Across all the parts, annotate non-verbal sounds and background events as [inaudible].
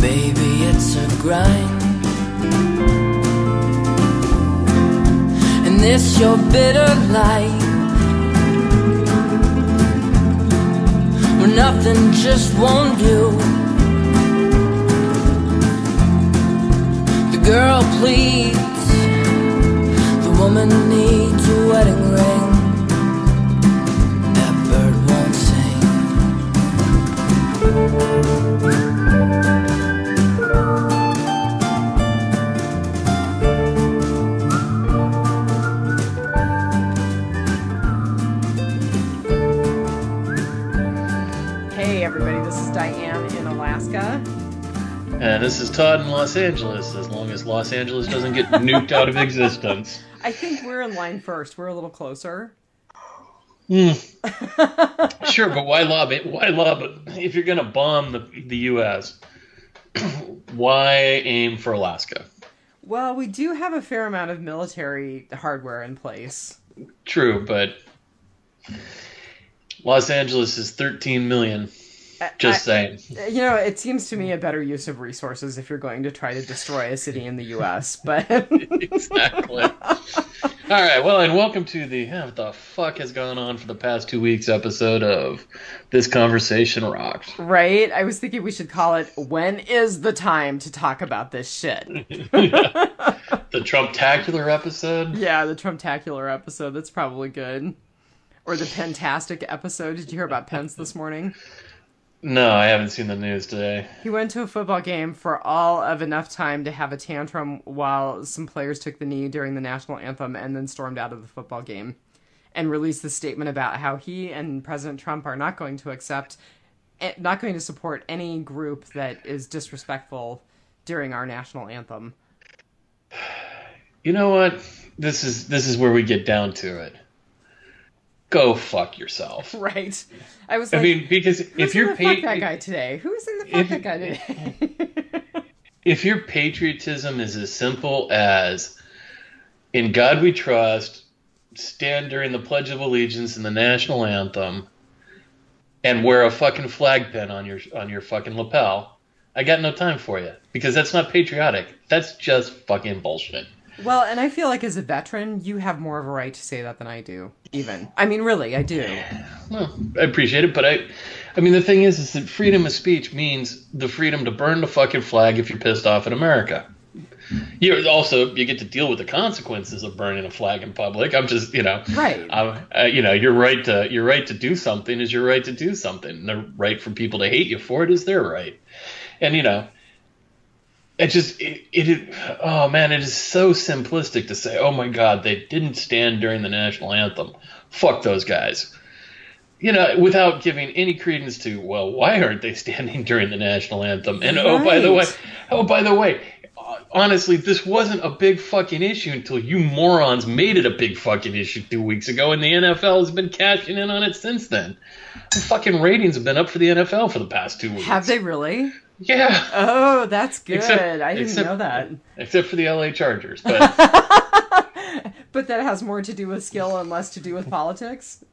Baby, it's a grind. And this your bitter life. Where nothing just won't do. The girl pleads, the woman needs a wedding ring. And this is Todd in Los Angeles, as long as Los Angeles doesn't get nuked out of existence. [laughs] I think we're in line first. We're a little closer. Hmm. [laughs] Sure, but why lob it? Why lob it? If you're going to bomb the, the U.S., [clears throat] why aim for Alaska? Well, we do have a fair amount of military hardware in place. True, but Los Angeles is 13 million. Just I- saying. You know, it seems to me a better use of resources if you're going to try to destroy a city in the U.S. But [laughs] exactly. All right, well, and welcome to the huh, what the fuck has gone on for the past two weeks episode of This Conversation Rocks. right, I was thinking we should call it "When is the time to talk about this shit?" [laughs] The Trumptacular episode. yeah, the Trumptacular episode. That's probably good. Or the Pentastic episode. Did you hear about Pence this morning? No, I haven't seen the news today. He went to a football game for all of enough time to have a tantrum while some players took the knee during the national anthem and then stormed out of the football game and released a statement about how he and President Trump are not going to accept eh, not going to support any group that is disrespectful during our national anthem. [sighs] You know what? This is this is where we get down to it. Go fuck yourself. [laughs] Right. I was I like mean, because Who's if you're in the fuck that guy today? Who's in the fuck if- that guy today? [laughs] if your patriotism is as simple as in God we trust, stand during the Pledge of Allegiance and the national anthem, and wear a fucking flag pin on your on your fucking lapel, I got no time for you because that's not patriotic. That's just fucking bullshit. Well, and I feel like as a veteran, you have more of a right to say that than I do. Even, I mean, really, I do. Well, I appreciate it, but I, I mean, the thing is, is that freedom of speech means the freedom to burn the fucking flag if you're pissed off at America. You also you get to deal with the consequences of burning a flag in public. I'm just, you know, Right. uh, uh, you know, your right to your right to do something is your right to do something. And the right for people to hate you for it is their right. And you know, it just it, it oh man, it is so simplistic to say, oh my God, they didn't stand during the national anthem. Fuck those guys. You know, without giving any credence to, well, why aren't they standing during the national anthem? And oh, by the way, oh, by the way, honestly, this wasn't a big fucking issue until you morons made it a big fucking issue two weeks ago, and the NFL has been cashing in on it since then. The fucking ratings have been up for the NFL for the past two weeks. Have they really? Yeah, Oh, that's good. Except- I didn't except- know that. except for the LA Chargers. But [laughs] But that has more to do with skill and less to do with politics.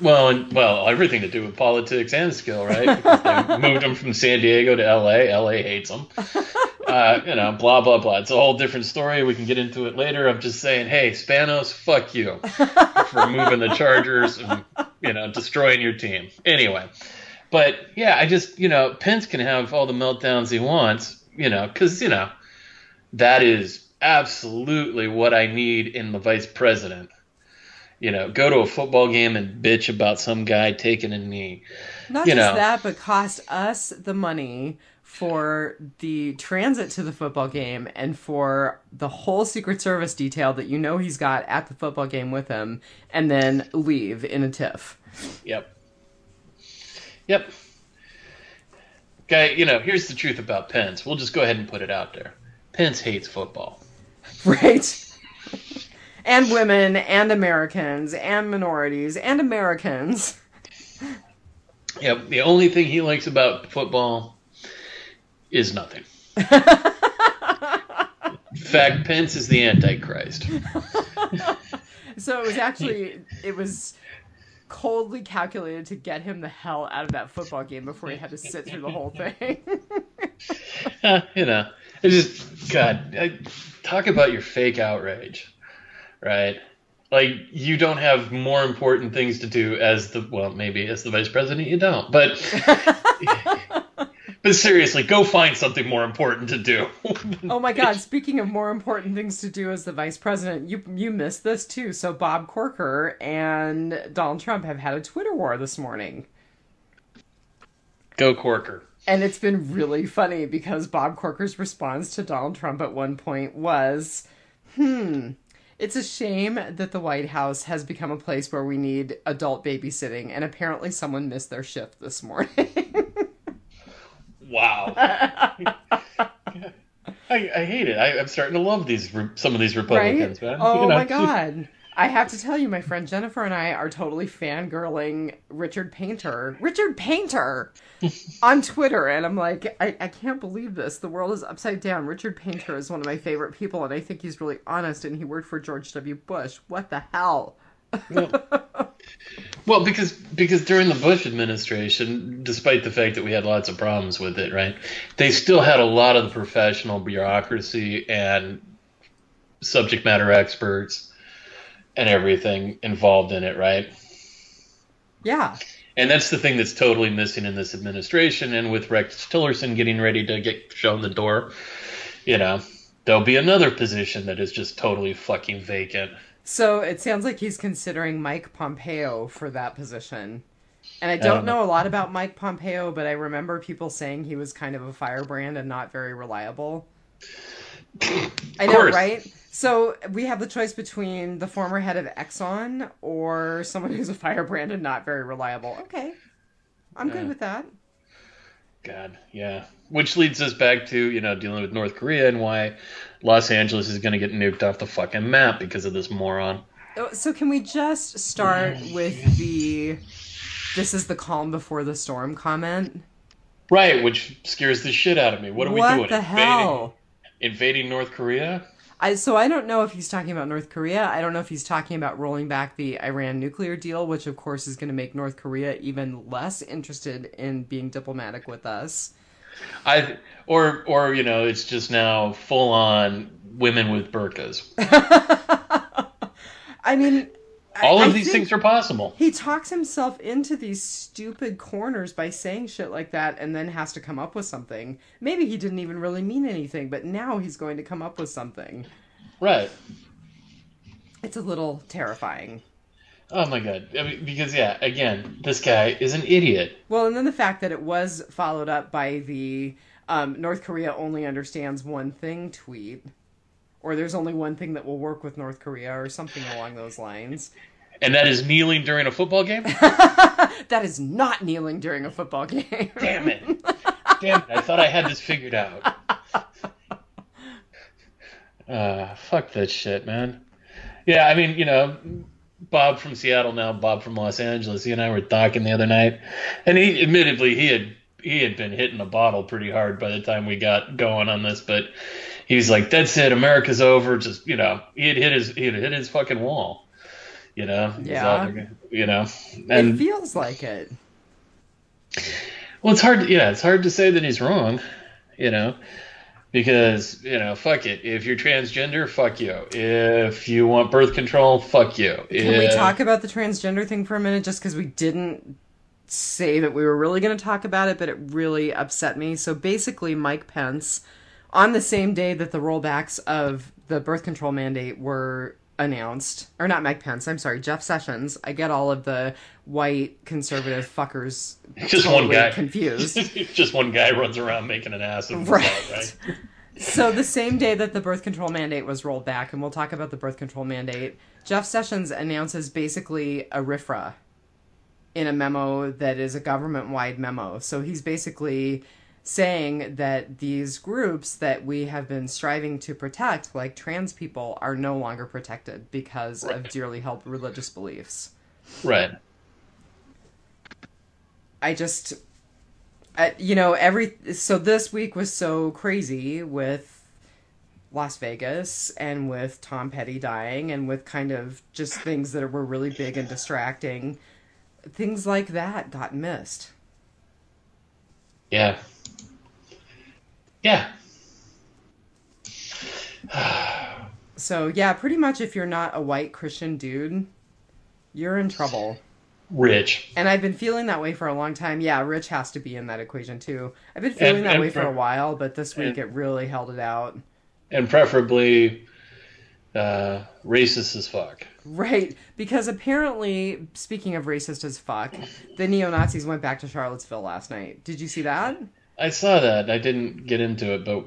well, and, well, everything to do with politics and skill, right? Because they [laughs] moved them from San Diego to LA. LA hates them. Uh, you know, blah blah blah. It's a whole different story. We can get into it later. I'm just saying, hey, Spanos, fuck you [laughs] for moving the Chargers and you know destroying your team. Anyway, but yeah, I just you know Pence can have all the meltdowns he wants, you know, because you know that is absolutely what I need in the vice president. You know, go to a football game and bitch about some guy taking a knee. Not You just know. that, but cost us the money for the transit to the football game and for the whole Secret Service detail that you know he's got at the football game with him, and then leave in a tiff. Yep. Yep. Guy, you know, here's the truth about Pence. We'll just go ahead and put it out there. Pence hates football. [laughs] Right. and women and Americans and minorities and Americans. [laughs] Yep. The only thing he likes about football is nothing. [laughs] In fact, Pence is the Antichrist. So it was actually it was coldly calculated to get him the hell out of that football game before he had to sit through the whole [laughs] thing. [laughs] Uh, you know, it's just God. I, talk about your fake outrage, right? Like you don't have more important things to do as the well, maybe as the vice president you don't, but [laughs] but seriously, go find something more important to do. [laughs] oh my god, [laughs] speaking of more important things to do as the vice president, you you missed this too. So Bob Corker and Donald Trump have had a Twitter war this morning. Go Corker. And it's been really funny because Bob Corker's response to Donald Trump at one point was, "Hmm, it's a shame that the White House has become a place where we need adult babysitting, and apparently someone missed their shift this morning." [laughs] wow. [laughs] I, I hate it. I, am starting to love these some of these Republicans, right? man. Oh you know? my god. I have to tell you, my friend Jennifer and I are totally fangirling Richard Painter. Richard Painter [laughs] on Twitter. And I'm like, I, I can't believe this. The world is upside down. Richard Painter is one of my favorite people, and I think he's really honest, and he worked for George W. Bush. What the hell? Well, because because during the Bush administration, despite the fact that we had lots of problems with it, right, they still had a lot of the professional bureaucracy and subject matter experts and everything involved in it, right? Yeah. And that's the thing that's totally missing in this administration. And with Rex Tillerson getting ready to get shown the door, you know, there'll be another position that is just totally fucking vacant. So it sounds like he's considering Mike Pompeo for that position. And I don't um, know a lot about Mike Pompeo, but I remember people saying he was kind of a firebrand and not very reliable. I know, right? So we have the choice between the former head of Exxon or someone who's a firebrand and not very reliable. Okay. I'm yeah. good with that. God, yeah. Which leads us back to, you know, dealing with North Korea and why Los Angeles is going to get nuked off the fucking map because of this moron. Oh, so can we just start oh, with the this is the calm before the storm comment? Right, which scares the shit out of me. What are what we doing? the invading, hell? Invading North Korea? I, so I don't know if he's talking about North Korea. I don't know if he's talking about rolling back the Iran nuclear deal, which of course is going to make North Korea even less interested in being diplomatic with us. I or or you know it's just now full on women with burqas. [laughs] I mean, all of I these things are possible. He talks himself into these stupid corners by saying shit like that and then has to come up with something. Maybe he didn't even really mean anything, but now he's going to come up with something. Right. It's a little terrifying. Oh my god. I mean, because yeah, again, this guy is an idiot. Well, and then the fact that it was followed up by the um, North Korea only understands one thing tweet or there's only one thing that will work with North Korea, or something along those lines. And that is kneeling during a football game? [laughs] that is not kneeling during a football game. Damn it. [laughs] Damn it. I thought I had this figured out. [laughs] Uh, fuck that shit, man. Yeah, I mean, you know, Bob from Seattle now, Bob from Los Angeles, he and I were talking the other night, and he admittedly he had he had been hitting a bottle pretty hard by the time we got going on this, but he's like, "That's it, America's over." Just you know, he had hit his he had hit his fucking wall. You know, yeah, you know, and it feels like it. Well, it's hard. Yeah, it's hard to say that he's wrong. You know, because you know, fuck it. If you're transgender, fuck you. If you want birth control, fuck you. Can if... we talk about the transgender thing for a minute, just because we didn't say that we were really going to talk about it, but it really upset me. So basically, Mike Pence on the same day that the rollbacks of the birth control mandate were announced, or not Mike Pence, I'm sorry, Jeff Sessions. I get all of the white conservative fuckers [laughs] just totally one guy confused. [laughs] just one guy runs around making an ass of himself, right. right? so the same day that the birth control mandate was rolled back, and we'll talk about the birth control mandate, Jeff Sessions announces basically a RFRA in a memo that is a government wide memo. So he's basically saying that these groups that we have been striving to protect, like trans people, are no longer protected because right. of dearly held religious beliefs. Right. I just, uh, you know, every so this week was so crazy with Las Vegas and with Tom Petty dying and with kind of just things that were really big and distracting. Things like that got missed. Yeah. Yeah. [sighs] So yeah, pretty much if you're not a white Christian dude, you're in trouble. Rich. And I've been feeling that way for a long time. Yeah, Rich has to be in that equation too. I've been feeling And- that and way for for- a while, but this week and- it really held it out. And preferably uh, racist as fuck. Right, because apparently, speaking of racist as fuck, the neo Nazis went back to Charlottesville last night. Did you see that? I saw that. I didn't get into it, but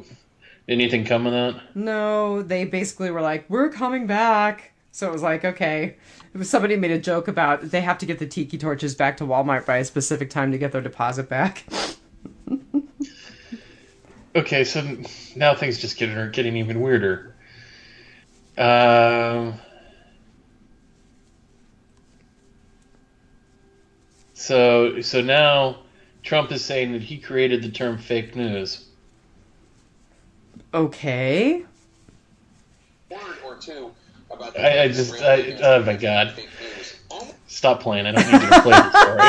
anything come of that? No, they basically were like, "We're coming back." So it was like, okay. It was somebody made a joke about they have to get the tiki torches back to Walmart by a specific time to get their deposit back. [laughs] Okay, so now things just get are getting even weirder. Um. So so now Trump is saying that he created the term fake news. Okay. word or two about the I, I just I, oh my god. Stop playing. I don't need you to play the story.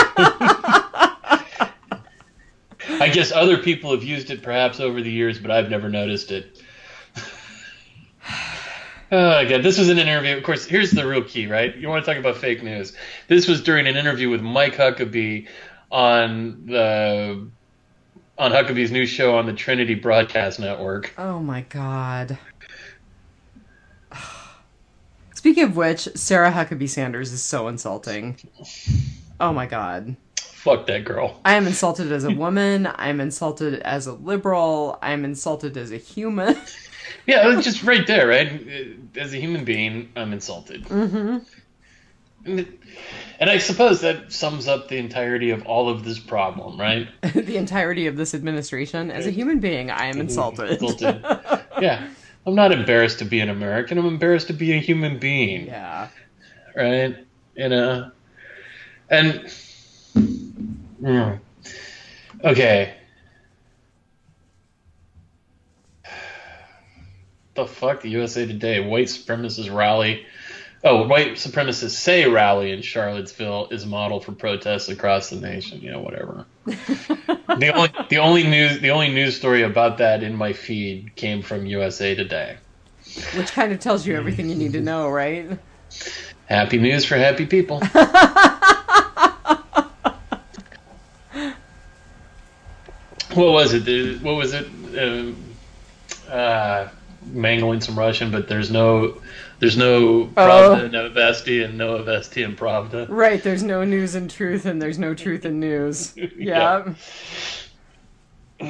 [laughs] I guess other people have used it perhaps over the years, but I've never noticed it. [sighs] Oh my god, this was an interview. Of course, here's the real key, right? You want to talk about fake news. This was during an interview with Mike Huckabee on the on Huckabee's new show on the Trinity Broadcast Network. Oh my god. [sighs] Speaking of which, Sarah Huckabee Sanders is so insulting. Oh my god. Fuck that girl. I am insulted as a woman. I'm insulted as a liberal. I'm insulted as a human. [laughs] Yeah, it's just right there, right? As a human being, I'm insulted. hmm And, I suppose that sums up the entirety of all of this problem, right? [laughs] the entirety of this administration. As a human being, I am insulted. Insulted. [laughs] Yeah. I'm not embarrassed to be an American. I'm embarrassed to be a human being, yeah. right? You know? And. Mm. Okay. The fuck? The USA Today. White supremacist rally. Oh, white supremacists say rally in Charlottesville is a model for protests across the nation. You know, whatever. [laughs] the only the only news the only news story about that in my feed came from USA Today. Which kind of tells you everything you need to know, right? Happy news for happy people. [laughs] what was it? What was it? Um, uh, mangling some Russian, but there's no, there's no oh. Pravda, no Avesti, and no Avesti and Pravda. Right, there's no news in truth and there's no truth in news. [laughs] Yeah. [clears throat]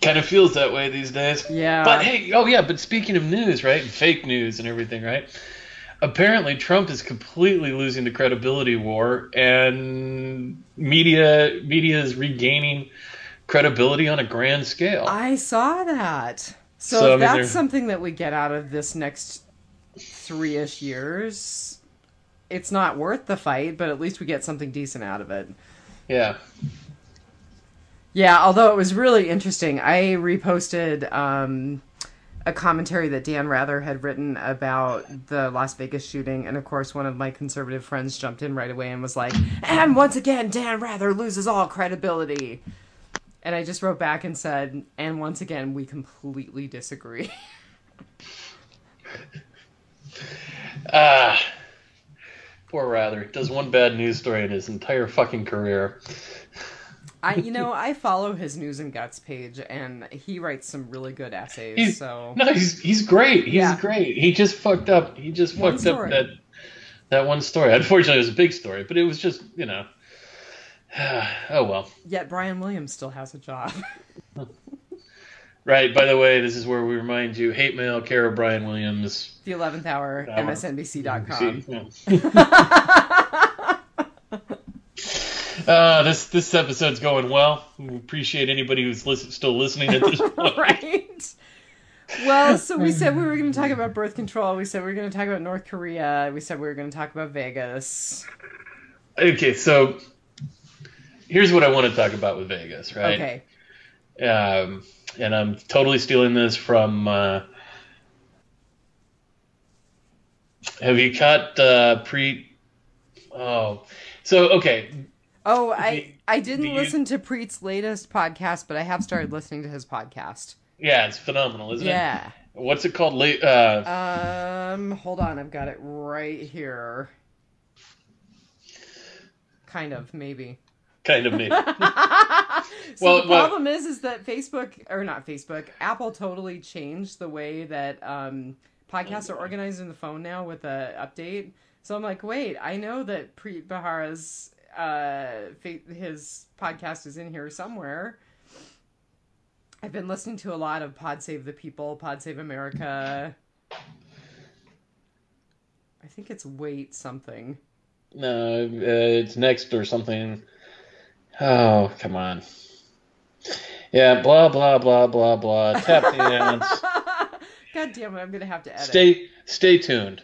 Kind of feels that way these days. Yeah. But hey, oh yeah, but speaking of news, right? And fake news and everything, right? Apparently Trump is completely losing the credibility war and media media is regaining credibility on a grand scale. I saw that. So, So, I mean, that's something that we get out of this next three ish years, it's not worth the fight, but at least we get something decent out of it. yeah. Yeah, although it was really interesting. I reposted um, a commentary that Dan Rather had written about the Las Vegas shooting, and of course, one of my conservative friends jumped in right away and was like, "And once again, Dan Rather loses all credibility." And I just wrote back and said, "And once again, we completely disagree." [laughs] Ah. Poor Rather does one bad news story in his entire fucking career. I, you know, [laughs] I follow his news and guts page, and he writes some really good essays. He's- so No, he's he's great. He's Yeah. great. He just fucked up. He just One fucked up that that one story. [laughs] Unfortunately, it was a big story, but it was just you know. [sighs] oh well. yet Brian Williams still has a job. [laughs] Right. By the way, this is where we remind you: hate mail, care of Brian Williams. the 11th hour, Hour. MSNBC.com. [laughs] Yeah. Uh, this this episode's going well. We appreciate anybody who's listen, still listening at this [laughs] point. right? Well, so we said we were going to talk about birth control. We said we were going to talk about North Korea. We said we were going to talk about Vegas. Okay, so here's what I want to talk about with Vegas, right? Okay. Um, and I'm totally stealing this from. Uh, have you caught uh, pre? Oh, so okay. Oh, I I didn't you- listen to Preet's latest podcast, but I have started listening to his podcast. Yeah, it's phenomenal, isn't it? Yeah. What's it called? Uh, Um, hold on, I've got it right here. Kind of, maybe. Kind of me. [laughs] [laughs] so Well, the well- problem is, is that Facebook or not Facebook, Apple totally changed the way that um, podcasts are organized in the phone now with the update. So I'm like, wait, I know that Preet Bharara's uh, his podcast is in here somewhere. I've been listening to a lot of Pod Save the People, Pod Save America. I think it's Wait something. No, uh, it's next or something. Oh, come on. Yeah, blah blah blah blah blah. Tap dance. [laughs] God damn it, I'm gonna have to edit. Stay stay tuned.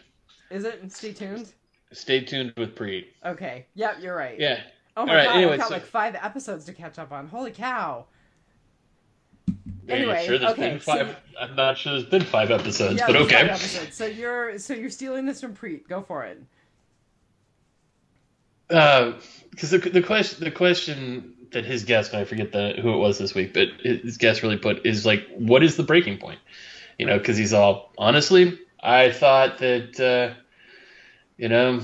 Is it? Stay tuned. Stay tuned with Preet. Okay. Yep, you're right. Yeah. Oh my All right, god, anyway, I've got so- like five episodes to catch up on. Holy cow. Are Anyway, sure okay, been so- I'm not sure there's been five episodes, Yeah, but okay. five episodes. So you're so you're stealing this from Preet. Go for it. Because the, the question the question that his guest and I forget the who it was this week, but his guest really put is like, what is the breaking point? You know, because he's all honestly, I thought that uh, you know,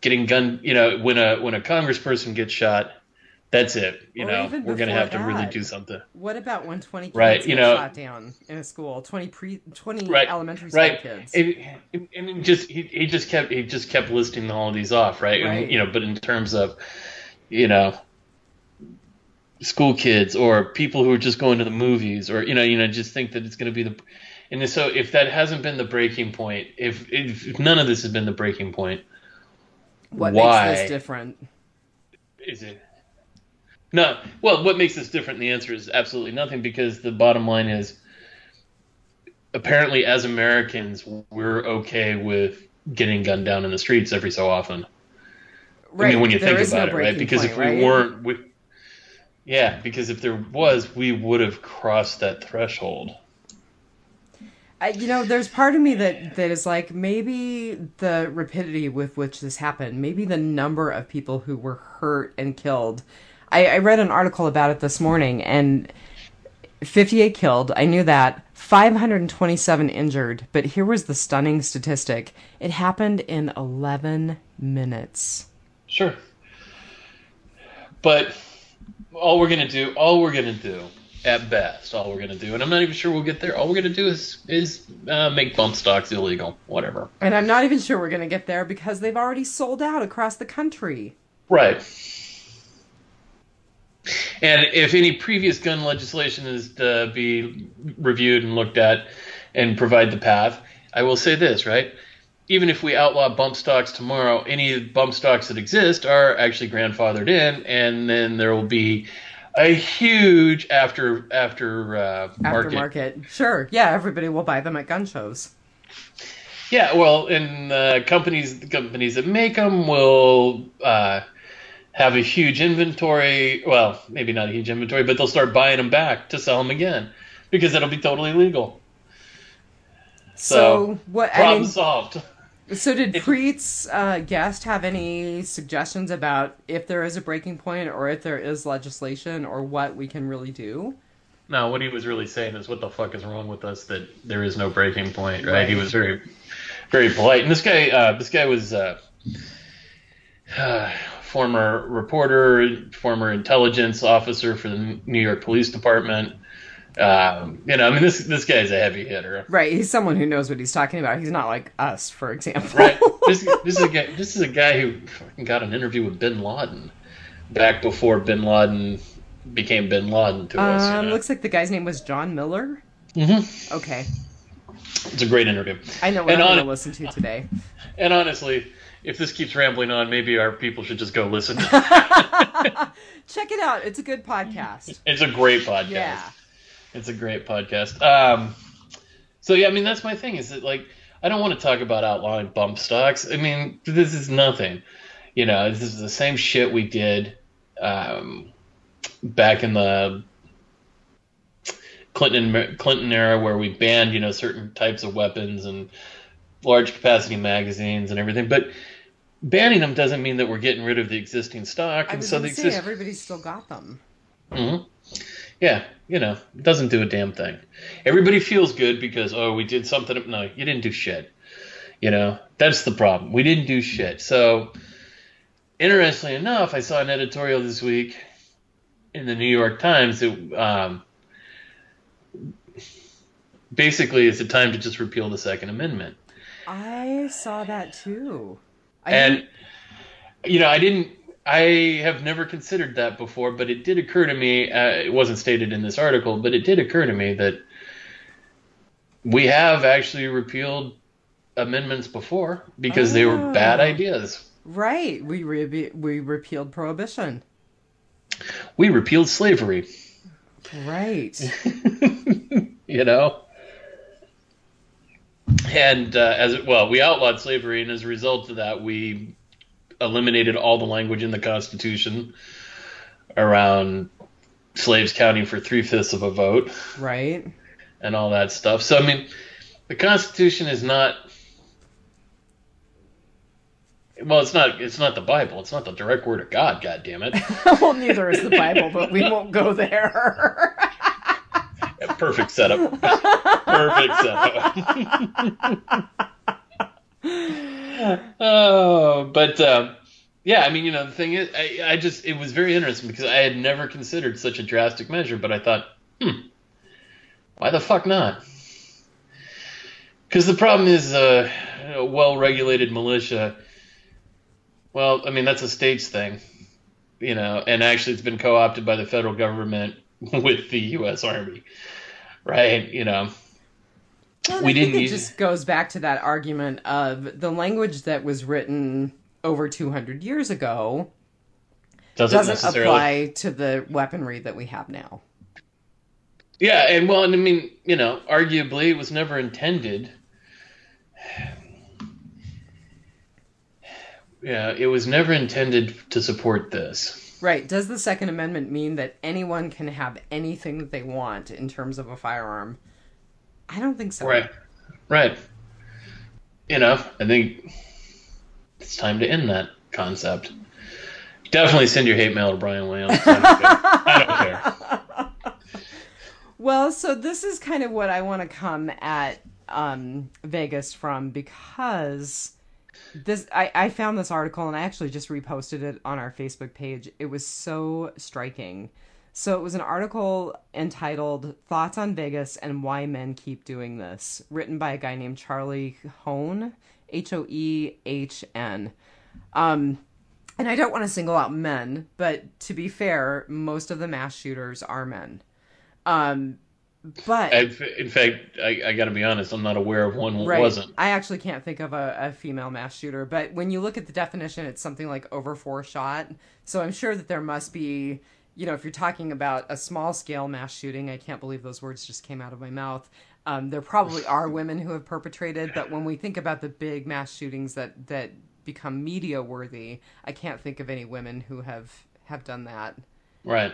getting gun, you know, when a when a congressperson gets shot, that's it. You Or know, we're gonna have to really do something. What about 120 kids Right, you know- shot down in a school? 20 pre 20 Right, elementary school right. kids. And, and, just he, he just kept he just kept listing all of these off, right? Right. And, you know, but in terms of, you know, school kids or people who are just going to the movies or you know you know just think that it's going to be the, and so if that hasn't been the breaking point, if if none of this has been the breaking point, what why? makes this different? is it? No. Well, what makes this different? The answer is absolutely nothing because the bottom line is apparently as Americans we're okay with getting gunned down in the streets every so often. Right. I mean, when you there think is no about it, right? Because if we right? weren't, we, yeah, because if there was, we would have crossed that threshold. I, you know, there's part of me that that is like maybe the rapidity with which this happened, maybe the number of people who were hurt and killed. I, I read an article about it this morning, and 58 killed. I knew that. 527 injured. But here was the stunning statistic: it happened in 11 minutes. Sure. But all we're gonna do, all we're gonna do, at best, all we're gonna do, and I'm not even sure we'll get there. All we're gonna do is is uh, make bump stocks illegal, whatever. And I'm not even sure we're gonna get there because they've already sold out across the country. Right. And if any previous gun legislation is to be reviewed and looked at and provide the path, I will say this, right? Even if we outlaw bump stocks tomorrow, any bump stocks that exist are actually grandfathered in, and then there will be a huge after after uh, market. Aftermarket. Sure. Yeah, everybody will buy them at gun shows. Yeah, well, and uh, companies the companies that make them will uh, have a huge inventory. Well, maybe not a huge inventory, but they'll start buying them back to sell them again because it'll be totally legal. So, So, what? I Problem mean, solved. so did it- Preet's uh, guest have any suggestions about if there is a breaking point, or if there is legislation, or what we can really do? No, what he was really saying is, what the fuck is wrong with us that there is no breaking point, right? He was very, very polite. And this guy, uh, this guy was uh, uh, [sighs] former reporter, former intelligence officer for the New York Police Department. Um, you know, I mean, this this guy's a heavy hitter, Right. He's someone who knows what he's talking about. He's not like us, for example. right? this [laughs] this is a guy. This is a guy who got an interview with Bin Laden back before Bin Laden became Bin Laden to us. um, you know? looks like the guy's name was John Miller. Mhm. Okay, It's a great interview. I know what And I'm on going to listen to today. And honestly, if this keeps rambling on, maybe our people should just go listen. [laughs] Check it out. It's a good podcast. [laughs] it's a great podcast. Yeah. It's a great podcast. Um, so yeah, I mean that's my thing. Is that like I don't want to talk about outlawing bump stocks. I mean this is nothing. You know, this is the same shit we did um, back in the Clinton Clinton era where we banned you know certain types of weapons and large capacity magazines and everything, but banning them doesn't mean that we're getting rid of the existing stock. And so the say exist- everybody's still got them. hmm Yeah, you know, it doesn't do a damn thing. Everybody feels good because oh, we did something. No, you didn't do shit. You know, that's the problem. We didn't do shit. So, interestingly enough, I saw an editorial this week in the New York Times that um, basically it's a time to just repeal the Second Amendment. I saw that too. I and you know i didn't i have never considered that before but it did occur to me uh, it wasn't stated in this article but it did occur to me that we have actually repealed amendments before because they were bad Oh. ideas right. We re- we repealed prohibition. we repealed slavery Right. [laughs] you know and uh, as well we outlawed slavery and as a result of that we eliminated all the language in the constitution around slaves counting for three-fifths of a vote right. and all that stuff so i mean the constitution is not well it's not it's not the bible it's not the direct word of god god damn it [laughs] well, neither is the Bible, but we won't go there. [laughs] perfect setup. [laughs] Perfect setup. [laughs] Oh but um, yeah i mean you know the thing is I, I just it was very interesting because i had never considered such a drastic measure but i thought hmm why the fuck not? Because the problem is uh, a well-regulated militia well i mean that's a state's thing you know and actually it's been co-opted by the federal government [laughs] with the u.s army right you know Well, We I think didn't it use- just goes back to that argument of the language that was written over 200 years ago doesn't, doesn't necessarily apply to the weaponry that we have now. Yeah, and well, and I mean, you know, arguably it was never intended. [sighs] Yeah, it was never intended to support this. Right. Does the Second Amendment mean that anyone can have anything that they want in terms of a firearm? I don't think so. Right. Right. You know, I think it's time to end that concept. Definitely send your hate mail to Brian Williams. I don't care. I don't care. [laughs] Well, so this is kind of what I want to come at um, Vegas from because this I, I found this article and I actually just reposted it on our Facebook page. It was so striking. So it was an article entitled "Thoughts on Vegas and Why Men Keep Doing This," written by a guy named Charlie Hoehn, H O E H N. Um, and I don't want to single out men, but to be fair, most of the mass shooters are men. Um, but in fact, I, I got to be honest. I'm not aware of one right, wasn't. I actually can't think of a, a female mass shooter. But when you look at the definition, it's something like over four shot. So I'm sure that there must be, you know, if you're talking about a small scale mass shooting, I can't believe those words just came out of my mouth. Um, there probably [laughs] are women who have perpetrated, but when we think about the big mass shootings that that become media worthy, I can't think of any women who have have done that Right.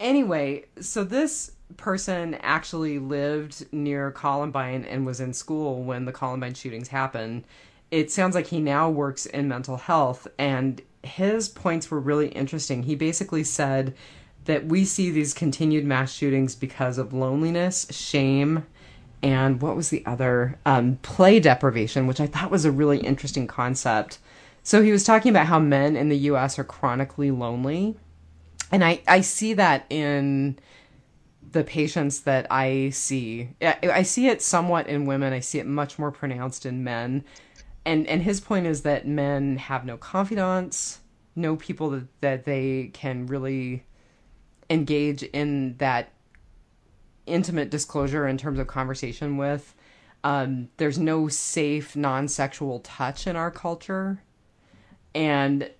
anyway, so this person actually lived near Columbine and was in school when the Columbine shootings happened. It sounds like he now works in mental health, and his points were really interesting. He basically said that we see these continued mass shootings because of loneliness, shame, and what was the other um, play deprivation, which I thought was a really interesting concept. So he was talking about how men in the U.S. are chronically lonely and I, I see that in the patients that I see. I, see it somewhat in women. I see it much more pronounced in men. And and his point is that men have no confidants, no people that, that they can really engage in that intimate disclosure in terms of conversation with. Um, there's no safe non-sexual touch in our culture. And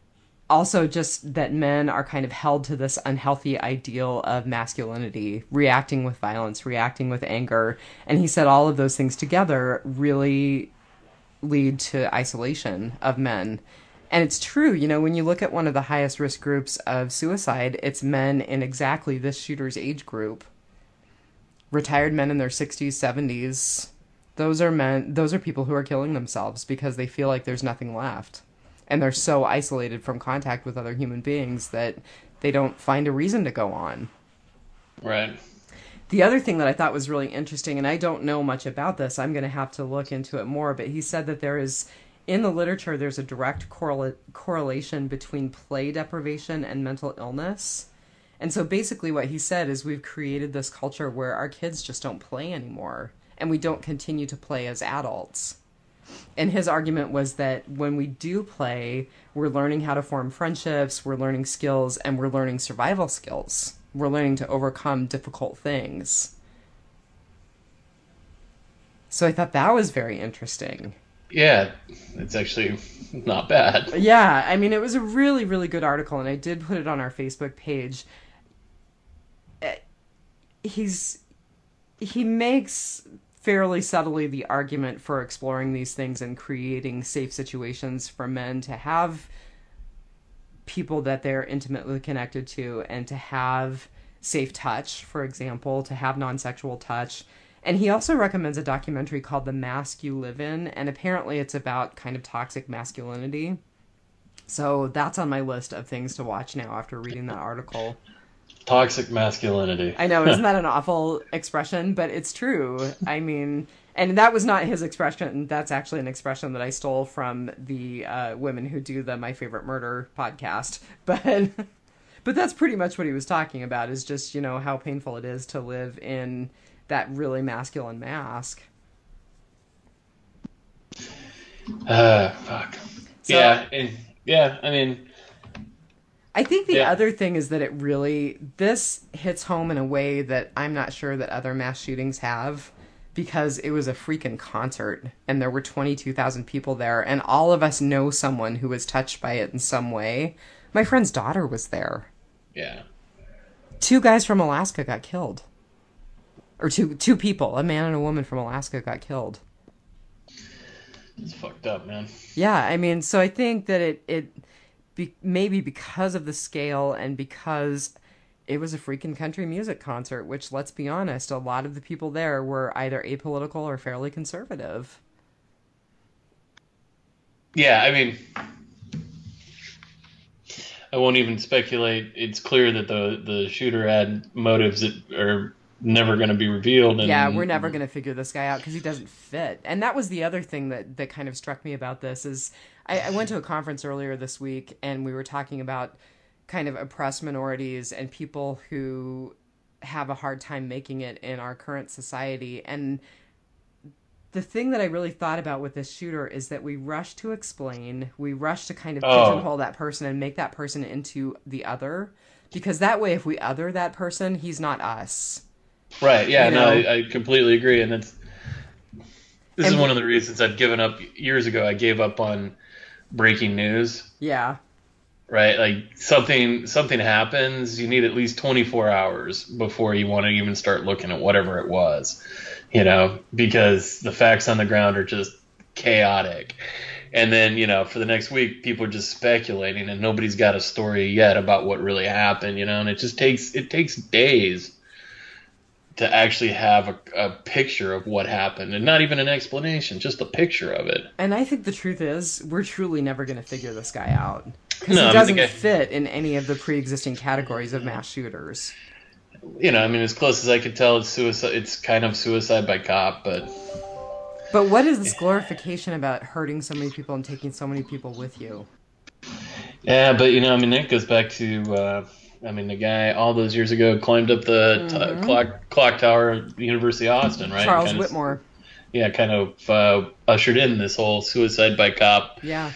also just that men are kind of held to this unhealthy ideal of masculinity, reacting with violence, reacting with anger. And he said all of those things together really lead to isolation of men. And it's true, you know, when you look at one of the highest risk groups of suicide, it's men in exactly this shooter's age group. Retired men in their 60s, 70s. Those are men, those are people who are killing themselves because they feel like there's nothing left. And they're so isolated from contact with other human beings that they don't find a reason to go on. Right. The other thing that I thought was really interesting, and I don't know much about this, I'm going to have to look into it more, but he said that there is, in the literature, there's a direct correla- correlation between play deprivation and mental illness. And so basically, what he said is we've created this culture where our kids just don't play anymore, and we don't continue to play as adults. And his argument was that when we do play, we're learning how to form friendships, we're learning skills, and we're learning survival skills we're learning to overcome difficult things. So I thought that was very interesting. Yeah, it's actually not bad. Yeah, I mean, it was a really, really good article, and I did put it on our Facebook page. Eh, he's he makes fairly subtly the argument for exploring these things and creating safe situations for men to have people that they're intimately connected to and to have safe touch, for example, to have non sexual touch. And he also recommends a documentary called The Mask You Live In, and apparently it's about kind of toxic masculinity. So that's on my list of things to watch now after reading that article. Toxic masculinity. I know, isn't that an [laughs] awful expression? But it's true. I mean, and that was not his expression. That's actually an expression that I stole from the uh, women who do the My Favorite Murder podcast. [laughs] But but that's pretty much what he was talking about. Is just you know how painful it is to live in that really masculine mask. Uh, fuck. So, yeah, and, yeah. I mean, I think the yeah. other thing is that it really this hits home in a way that I'm not sure that other mass shootings have because it was a freaking concert and there were 22,000 people there and all of us know someone who was touched by it in some way. My friend's daughter was there. Yeah. Two guys from Alaska got killed. Or two two people, a man and a woman from Alaska got killed. It's fucked up, man. Yeah, I mean, so I think that it it be, maybe because of the scale and because it was a freaking country music concert, which, let's be honest, a lot of the people there were either apolitical or fairly conservative. Yeah, I mean, I won't even speculate. It's clear that the the shooter had motives that are never going to be revealed. And, yeah, we're never going to figure this guy out because he doesn't fit. And that was the other thing that that kind of struck me about this is I, I went to a conference earlier this week and we were talking about kind of oppressed minorities and people who have a hard time making it in our current society and the thing that I really thought about with this shooter is that we rush to explain, we rush to kind of oh. pigeonhole that person and make that person into the other, because that way, if we other that person, he's not us. Right. Yeah. You? No, I, I, completely agree, and that's this and is one of the reasons I've given up years ago. I gave up on breaking news. Yeah right? Like something something happens, you need at least 24 hours before you want to even start looking at whatever it was, you know, because the facts on the ground are just chaotic. And then, you know, for the next week, people are just speculating, and nobody's got a story yet about what really happened, you know. And it just takes it takes days to actually have a, a picture of what happened, and not even an explanation, just a picture of it. And I think the truth is, we're truly never going to figure this guy out. Because no, he doesn't I fit in any of the pre-existing categories of mass shooters. You know, I mean, as close as I could tell, it's suicide. It's kind of suicide by cop, but. But what is this glorification about hurting so many people and taking so many people with you? Yeah, but you know, I mean, that goes back to. Uh, I mean, the guy all those years ago climbed up the mm-hmm. t- clock clock tower at the University of Austin, right? Charles kind Whitmore. Of, yeah, kind of uh, ushered in this whole suicide by cop. Yeah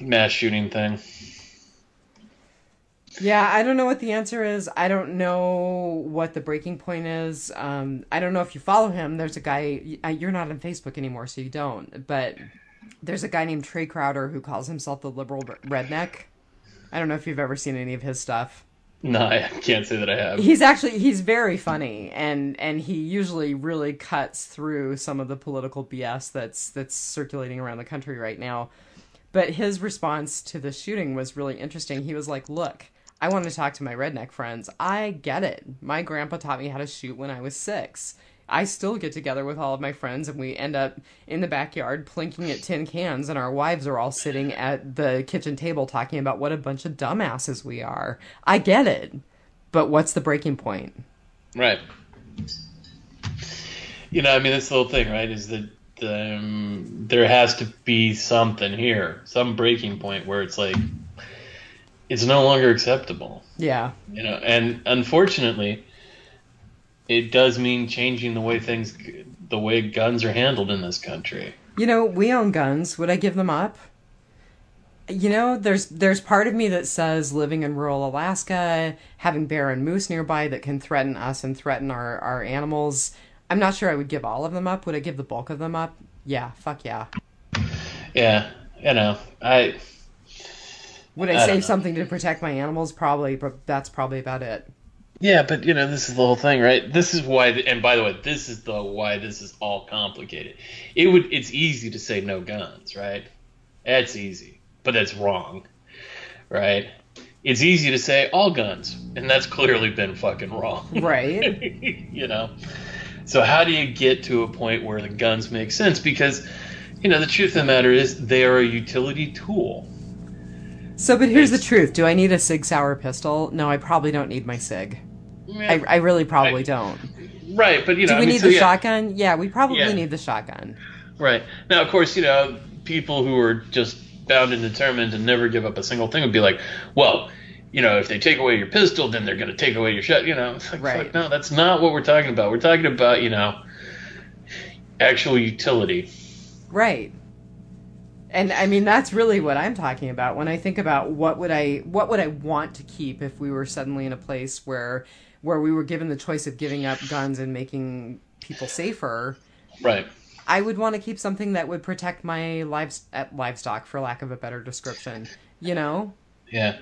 mass shooting thing. Yeah, I don't know what the answer is. I don't know what the breaking point is. Um, I don't know if you follow him. There's a guy. You're not on Facebook anymore, so you don't. But there's a guy named Trae Crowder who calls himself the liberal redneck. I don't know if you've ever seen any of his stuff. No, I can't say that I have. He's actually he's very funny, and and he usually really cuts through some of the political BS that's that's circulating around the country right now But his response to the shooting was really interesting. He was like, "Look, I want to talk to my redneck friends. I get it. My grandpa taught me how to shoot when I was 6. I still get together with all of my friends and we end up in the backyard plinking at tin cans and our wives are all sitting at the kitchen table talking about what a bunch of dumbasses we are. I get it. But what's the breaking point? Right. You know, I mean, that's the whole thing, right? Is that um, there has to be something here, some breaking point where it's like it's no longer acceptable. Yeah. You know, and unfortunately, it does mean changing the way things, the way guns are handled in this country. You know, we own guns. Would I give them up? You know, there's there's part of me that says living in rural Alaska, having bear and moose nearby that can threaten us and threaten our, our animals. I'm not sure I would give all of them up. Would I give the bulk of them up? Yeah, fuck yeah. Yeah, you know, I Would I, I save something to protect my animals? Probably, but that's probably about it. Yeah, but you know, this is the whole thing, right? This is why, and by the way, this is the why this is all complicated. It would, it's easy to say no guns, right? That's easy, but that's wrong, right? It's easy to say all guns, and that's clearly been fucking wrong, Right. [laughs] you know. So how do you get to a point where the guns make sense? Because, you know, the truth of the matter is they are a utility tool. So, but here's the truth. Do I need a Sig Sauer pistol? No, I probably don't need my Sig. I, I really probably I- don't. right, but you know, Do I we mean, need so, the yeah. shotgun? Yeah, we probably Yeah. need the shotgun. Right. Now, of course, you know, people who are just bound and determined to never give up a single thing would be like, well, you know, if they take away your pistol, then they're going to take away your shot. You know, it's like, Right. no, that's not what we're talking about. We're talking about, you know, actual utility. Right. And I mean that's really what I'm talking about when I think about what would I what would I want to keep if we were suddenly in a place where where we were given the choice of giving up guns and making people safer. Right. I would want to keep something that would protect my lives uh, livestock for lack of a better description. You know? Yeah.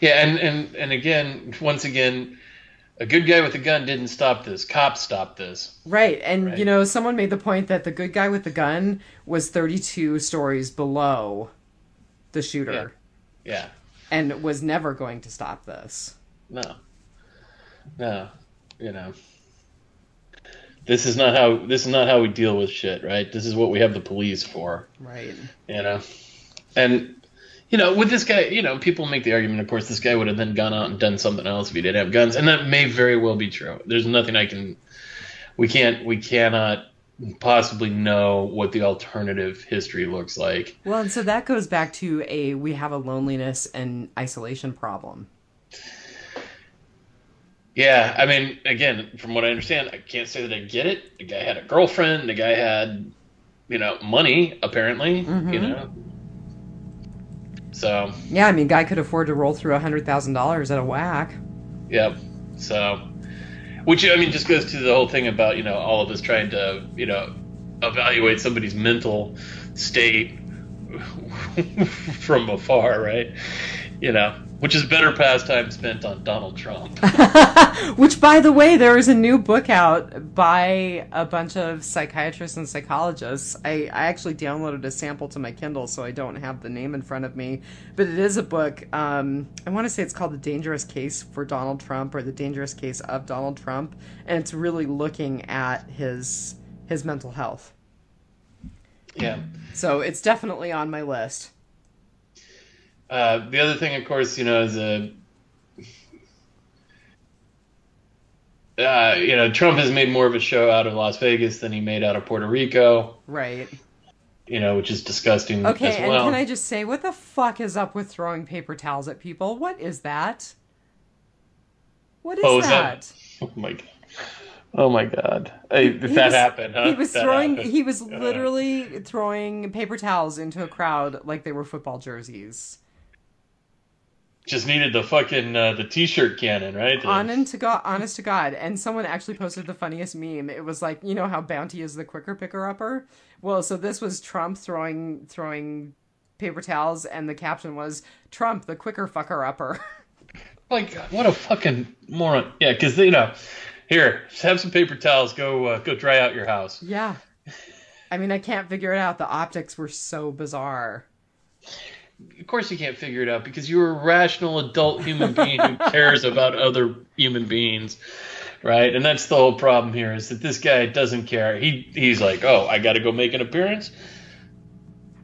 Yeah, and, and, and again, once again, a good guy with a gun didn't stop this. Cops stopped this. Right. And Right. you know, someone made the point that the good guy with the gun was 32 stories below the shooter Yeah. and was never going to stop this. No. No. You know. This is not how this is not how we deal with shit, right? This is what we have the police for, Right. you know. And you know, with this guy, you know, people make the argument, of course, this guy would have then gone out and done something else if he didn't have guns, and that may very well be true. There's nothing I can we can't we cannot possibly know what the alternative history looks like. Well, and so that goes back to a we have a loneliness and isolation problem. Yeah, I mean, again, from what I understand, I can't say that I get it. The guy had a girlfriend. The guy had, you know, money apparently. You Mhm. know, so Yeah, I mean, guy could afford to roll through a hundred thousand dollars at a whack. yep. So, which I mean, just goes to the whole thing about you know all of us trying to you know evaluate somebody's mental state [laughs] from afar, right? You know, which is better pastime spent on Donald Trump. [laughs] Which, by the way, there is a new book out by a bunch of psychiatrists and psychologists. I, I actually downloaded a sample to my Kindle, so I don't have the name in front of me. But it is a book. Um, I want to say it's called The Dangerous Case for Donald Trump or The Dangerous Case of Donald Trump. And it's really looking at his his mental health. yeah. So it's definitely on my list. Uh, the other thing, of course, you know, is a uh, you know Trump has made more of a show out of Las Vegas than he made out of Puerto Rico. Right. You know, which is disgusting Okay, as and can I just say, what the fuck is up with throwing paper towels at people? What is that? What is Oh, that? that- [laughs] Oh my god! Oh my god! Hey, that was- happened, huh? He was That throwing. happened. He was Uh, literally throwing paper towels into a crowd like they were football jerseys. Just needed the fucking uh, the t-shirt cannon, right? The- Honest to God, honest to God, and someone actually posted the funniest meme. It was like, you know how Bounty is the quicker picker upper. Well, so this was Trump throwing throwing paper towels, and the caption was Trump the quicker fucker upper. [laughs] like, what a fucking moron! Yeah, because you know, here, have some paper towels. Go uh, go dry out your house. yeah, I mean, I can't figure it out. The optics were so bizarre. [laughs] Of course, you can't figure it out because you're a rational adult human being who [laughs] cares about other human beings, right? And that's the whole problem here is that this guy doesn't care. He he's like, oh, I got to go make an appearance.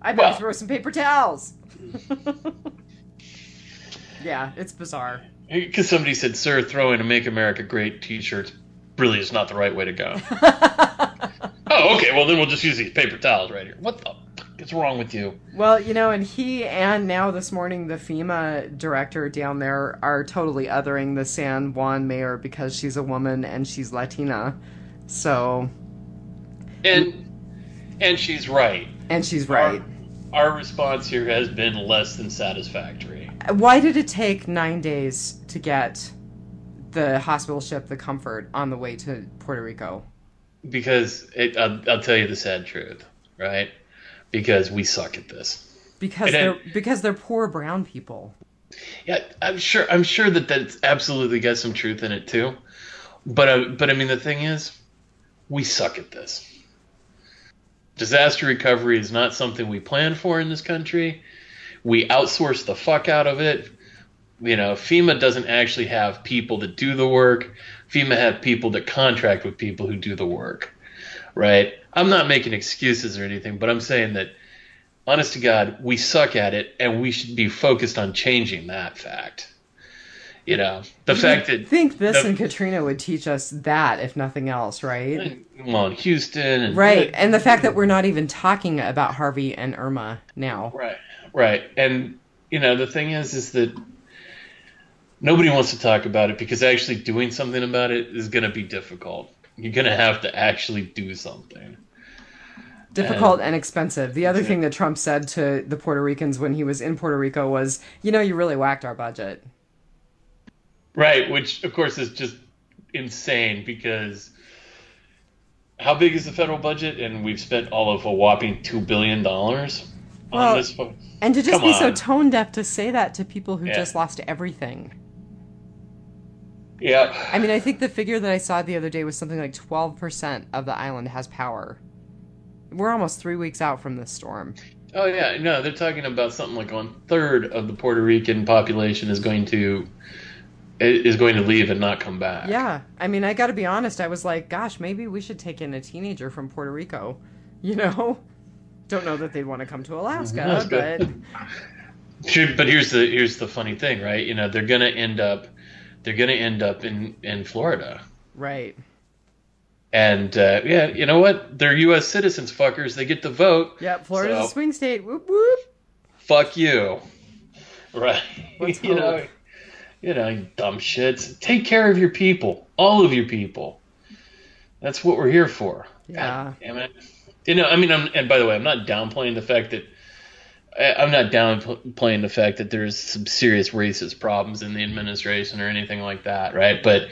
I better Well- throw some paper towels. [laughs] yeah, it's bizarre. Because somebody said, "Sir, throwing a Make America Great T-shirts really is not the right way to go." [laughs] oh, okay. Well, then we'll just use these paper towels right here. What the fuck is wrong with you? Well, you know, and he and now this morning the FEMA director down there are totally othering the San Juan mayor because she's a woman and she's Latina. So, And and she's right. and she's right. Our response here has been less than satisfactory. Why did it take nine days to get the hospital ship, the Comfort, on the way to Puerto Rico? Because it, I'll, I'll tell you the sad truth, right? Because we suck at this. Because It they're had- because they're poor brown people. Yeah, I'm sure. I'm sure that that's absolutely got some truth in it too. But uh, but I mean, the thing is, we suck at this. Disaster recovery is not something we plan for in this country. We outsource the fuck out of it. You know, FEMA doesn't actually have people that do the work. FEMA have people that contract with people who do the work. Right? I'm not making excuses or anything, but I'm saying that honest to God, we suck at it, and we should be focused on changing that fact. You know, the fact You'd that think this the- and Katrina would teach us that, if nothing else, right? well, in Houston, and, Right, and the fact that we're not even talking about Harvey and Irma now. right, right, and you know, the thing is, is that nobody wants to talk about it because actually doing something about it is going to be difficult. You're going to have to actually do something. Difficult and expensive. The other thing that Trump said to the Puerto Ricans when he was in Puerto Rico was, "You know, you really whacked our budget." Right, which of course is just insane because how big is the federal budget? And we've spent all of a whopping two billion dollars Well, on this. And to just Come be so tone deaf to say that to people who Yeah. just lost everything. Yeah, I mean, I think the figure that I saw the other day was something like 12% of the island has power. We're almost three weeks out from this storm. Oh yeah, no, they're talking about something like one third of the Puerto Rican population is going to is going to leave and not come back. Yeah, I mean, I got to be honest. I was like, gosh, maybe we should take in a teenager from Puerto Rico. [laughs] You know, don't know that they'd want to come to Alaska, mm-hmm, Alaska. but but here's the here's the funny thing, right? You know, they're gonna end up they're gonna end up in in Florida, right. And uh, yeah, you know what? They're U.S. citizens, fuckers. They get to vote. Yeah, Florida's So- a swing state. Whoop whoop. Fuck you, right? [laughs] Let's you know, you know, dumb shits. Take care of your people, all of your people. That's what we're here for. Yeah. God damn it. You know, I mean, I'm, and by the way, I'm not downplaying the fact that I'm not downplaying the fact that there's some serious racist problems in the administration or anything like that, right? But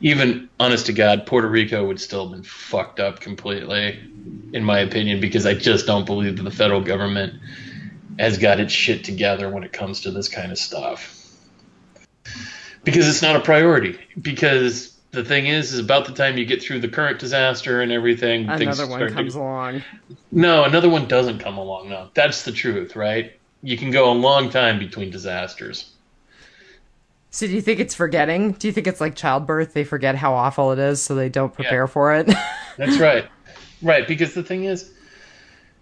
even honest to God, Puerto Rico would still have been fucked up completely, in my opinion, because I just don't believe that the federal government has got its shit together when it comes to this kind of stuff. Because it's not a priority. Because the thing is, is about the time you get through the current disaster and everything, things Another one start to- comes along. no, another one doesn't come along. No, that's the truth, right? You can go a long time between disasters. So do you think it's forgetting? Do you think it's like childbirth? They forget how awful it is, so they don't prepare for it. [laughs] That's right, right. Because the thing is,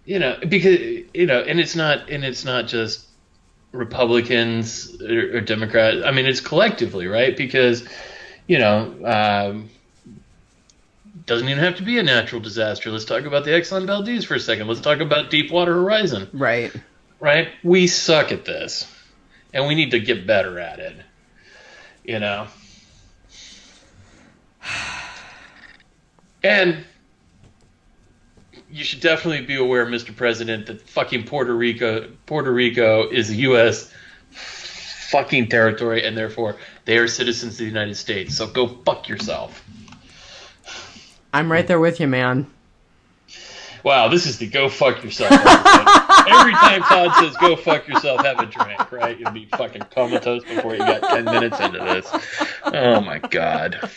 you know, because you know, and it's not, and it's not just Republicans or, or Democrats. I mean, it's collectively, right? Because you know, um, doesn't even have to be a natural disaster. Let's talk about the Exxon Valdez for a second. Let's talk about Deepwater Horizon. right. right? We suck at this, and we need to get better at it. You know, [sighs] and you should definitely be aware, Mr. President, that fucking Puerto Rico, Puerto Rico is U.S. fucking territory, and therefore they are citizens of the United States. So go fuck yourself. I'm right there with you, man. Wow, this is the go fuck yourself. [laughs] Every time Todd says go fuck yourself, have a drink, right? You'll be fucking comatose before you got 10 minutes into this. Oh my god.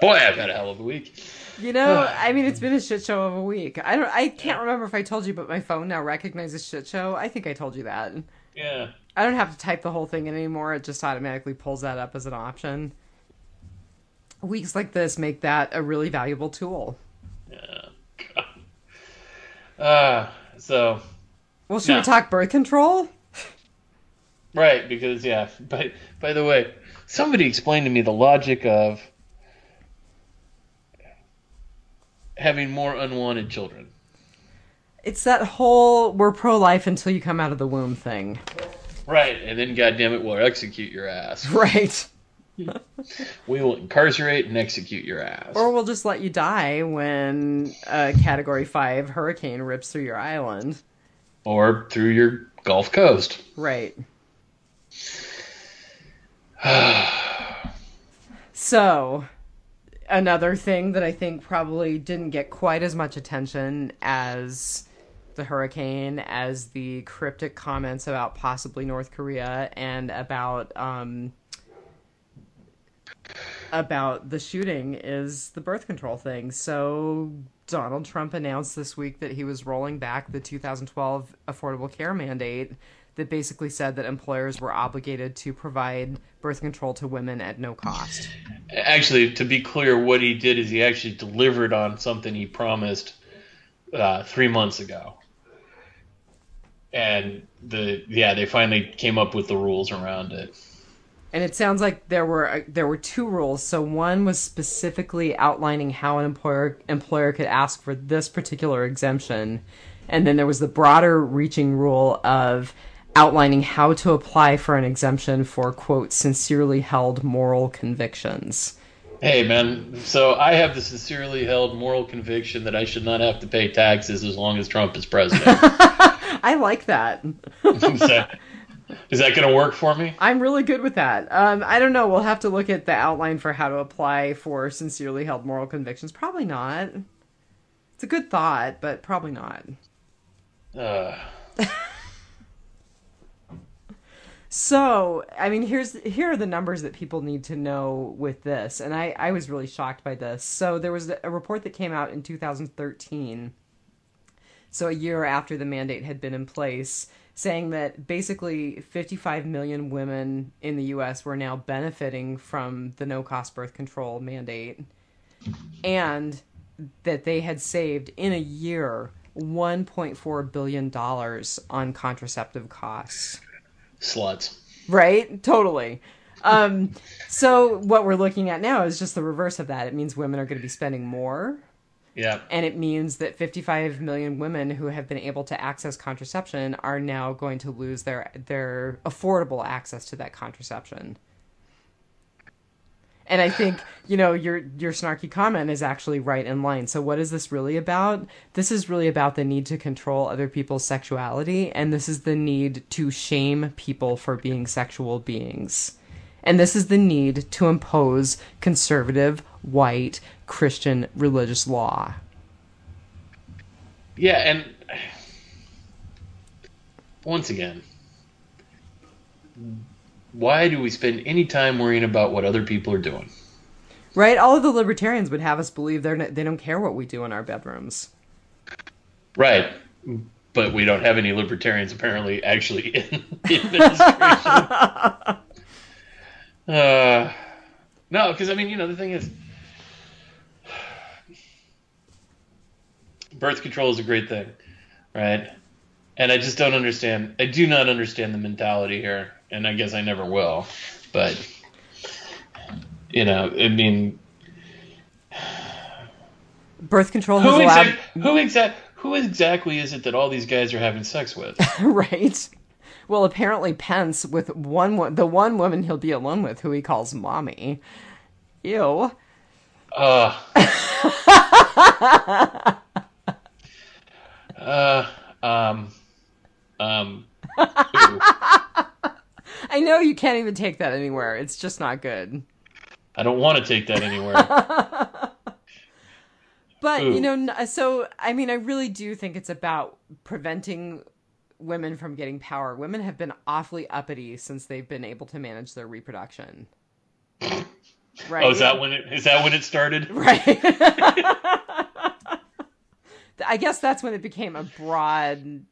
Boy, I've had a hell of a week. You know, [sighs] I mean, it's been a shit show of a week. I don't, I can't remember if I told you, but my phone now recognizes shit show. I think I told you that. Yeah. I don't have to type the whole thing in anymore. It just automatically pulls that up as an option. Weeks like this make that a really valuable tool. Yeah. Uh, so Well, should No. we talk birth control? right because yeah. By by the way, somebody explained to me the logic of having more unwanted children. It's that whole we're pro life until you come out of the womb thing. Right, and then goddamn it, we'll execute your ass. [laughs] Right. We will incarcerate and execute your ass. Or we'll just let you die when a category 5 hurricane rips through your island. or through your Gulf Coast. Right. [sighs] so, another thing that I think probably didn't get quite as much attention as the hurricane, as the cryptic comments about possibly North Korea and about um, about the shooting is the birth control thing. So Donald Trump announced this week that he was rolling back the 2012 Affordable Care Mandate that basically said that employers were obligated to provide birth control to women at no cost. Actually, to be clear, what he did is he actually delivered on something he promised uh, three months ago. And the yeah, they finally came up with the rules around it. And it sounds like there were uh, there were two rules. So one was specifically outlining how an employer employer could ask for this particular exemption, and then there was the broader reaching rule of outlining how to apply for an exemption for quote sincerely held moral convictions. Hey man, so I have the sincerely held moral conviction that I should not have to pay taxes as long as Trump is president. [laughs] I like that. [laughs] is that, going to work for me? I'm really good with that. Um, I don't know. We'll have to look at the outline for how to apply for sincerely held moral convictions. Probably not. It's a good thought, but probably not. Uh, So, I mean, here's here are the numbers that people need to know with this, and I I was really shocked by this. So there was a report that came out in 2013, so a year after the mandate had been in place, saying that basically 55 million women in the U.S. were now benefiting from the no cost birth control mandate, and that they had saved in a year 1.4 billion dollars on contraceptive costs. Sluts. Right? Totally. Um, so what we're looking at now is just the reverse of that. It means women are going to be spending more, Yeah. and it means that 55 million women who have been able to access contraception are now going to lose their their affordable access to that contraception. And I think, you know, your your snarky comment is actually right in line. So what is this really about? This is really about the need to control other people's sexuality and this is the need to shame people for being sexual beings. And this is the need to impose conservative, white, Christian religious law. Yeah, and once again, why do we spend any time worrying about what other people are doing? Right? All of the libertarians would have us believe they're n- they don't care what we do in our bedrooms. Right. But we don't have any libertarians apparently actually [laughs] in the administration. [laughs] uh, no, because I mean, you know, the thing is, birth control is a great thing, right? And I just don't understand. I do not understand the mentality here, and I guess I never will. But you know, I mean, Birth control who allowed exact, who who exactly is it that all these guys are having sex with? [laughs] right? Well, apparently Pence with one the one woman he'll be alone with, who he calls mommy. Ew. Uh, [laughs] uh, um, um. [laughs] I know you can't even take that anywhere. It's just not good. I don't want to take that anywhere. [laughs] But Ooh. you know, so I mean, I really do think it's about preventing women from getting power. Women have been awfully uppity since they've been able to manage their reproduction. Right. [laughs] Oh, is that when it is that when it started? [laughs] Right. I guess that's when it became a broad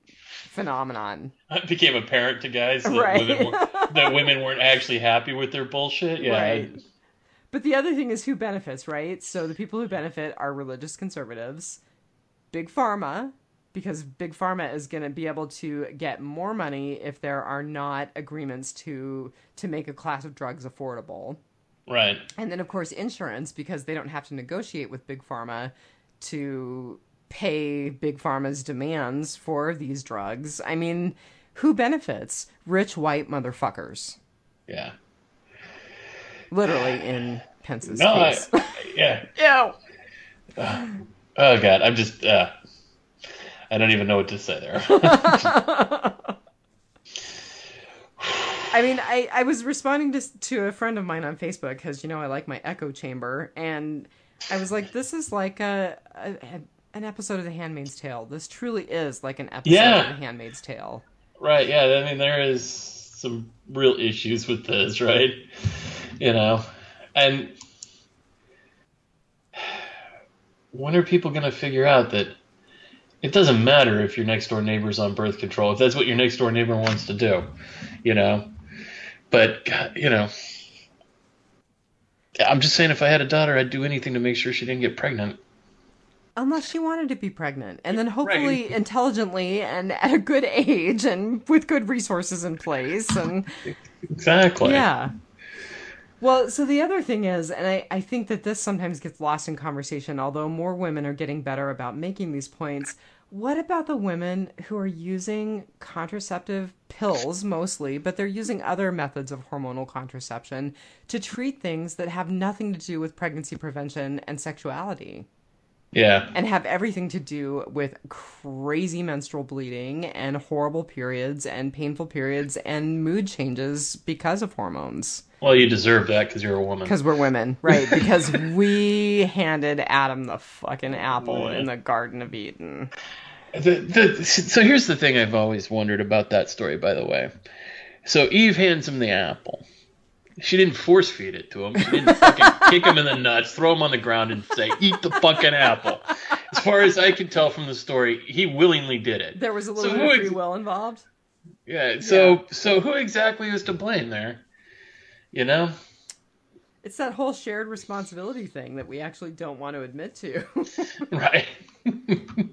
phenomenon. It became apparent to guys that, Right. women, were, [laughs] that women weren't actually happy with their bullshit. Yeah, Right. But the other thing is who benefits, right? So the people who benefit are religious conservatives, big pharma, because big pharma is going to be able to get more money if there are not agreements to to make a class of drugs affordable. right. And then of course insurance because they don't have to negotiate with big pharma to pay big pharma's demands for these drugs. I mean, who benefits? Rich white motherfuckers. Yeah. Literally in Pence's No, I, case. [laughs] yeah. Ew. Oh god, I'm just. Uh, I don't even know what to say there. [laughs] I mean, I, I was responding to to a friend of mine on Facebook because you know I like my echo chamber, and I was like, "This is like a, a, a- an episode of The Handmaid's Tale. This truly is like an episode Yeah. of The Handmaid's Tale." right? Yeah. I mean, there is some real issues with this, right? You know, and when are people going to figure out that it doesn't matter if your next door neighbor's on birth control if that's what your next door neighbor wants to do, you know? But God, you know, I'm just saying, if I had a daughter, I'd do anything to make sure she didn't get pregnant. Unless she wanted to be pregnant, and then hopefully [laughs] intelligently and at a good age and with good resources in place, and Exactly. Yeah. Well, so the other thing is, and I, I think that this sometimes gets lost in conversation, although more women are getting better about making these points. What about the women who are using contraceptive pills mostly, but they're using other methods of hormonal contraception to treat things that have nothing to do with pregnancy prevention and sexuality? Yeah. and have everything to do with crazy menstrual bleeding and horrible periods and painful periods and mood changes because of hormones. Well, you deserve that because you're a woman. Because we're women, right? Because [laughs] we handed Adam the fucking apple in the Garden of Eden. The, the, so here's the thing I've always wondered about that story, by the way. So Eve hands him the apple. She didn't force feed it to him. She didn't fucking [laughs] kick him in the nuts, throw him on the ground, and say, "Eat the fucking apple." As far as I can tell from the story, he willingly did it. There was a little So bit of ex- free will involved. Yeah. So so who exactly is to blame there? You know. It's that whole shared responsibility thing that we actually don't want to admit to. [laughs] [laughs] Right.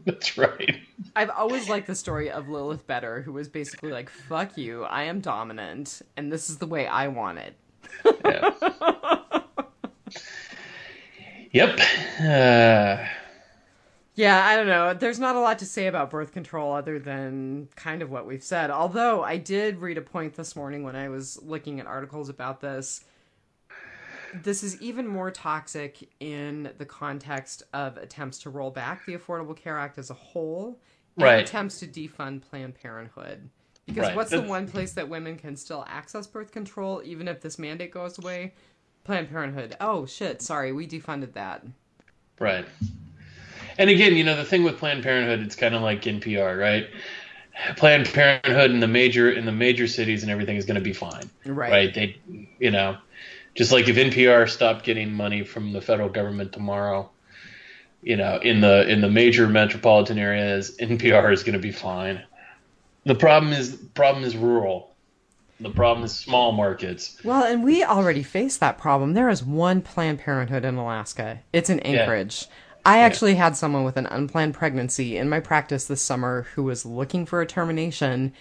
That's right. I've always liked the story of Lilith Better, who was basically like, fuck you, I am dominant, and this is the way I want it. Yeah. yep. Uh, Yeah, I don't know. There's not a lot to say about birth control other than kind of what we've said. Although I did read a point this morning when I was looking at articles about this. This is even more toxic in the context of attempts to roll back the Affordable Care Act as a whole and Right. attempts to defund Planned Parenthood. Because Right. what's the That's- one place that women can still access birth control even if this mandate goes away? Planned Parenthood. Oh shit, sorry, we defunded that. Right. And again, you know, the thing with Planned Parenthood, it's kind of like NPR, right? Planned Parenthood in the major in the major cities and everything is going to be fine, Right. right? They, you know, just like if NPR stopped getting money from the federal government tomorrow, you know, in the in the major metropolitan areas, NPR is going to be fine. The problem is problem is rural. The problem is small markets. Well, and we already face that problem. There is one Planned Parenthood in Alaska. It's in Anchorage. I actually had someone with an unplanned pregnancy in my practice this summer who was looking for a termination,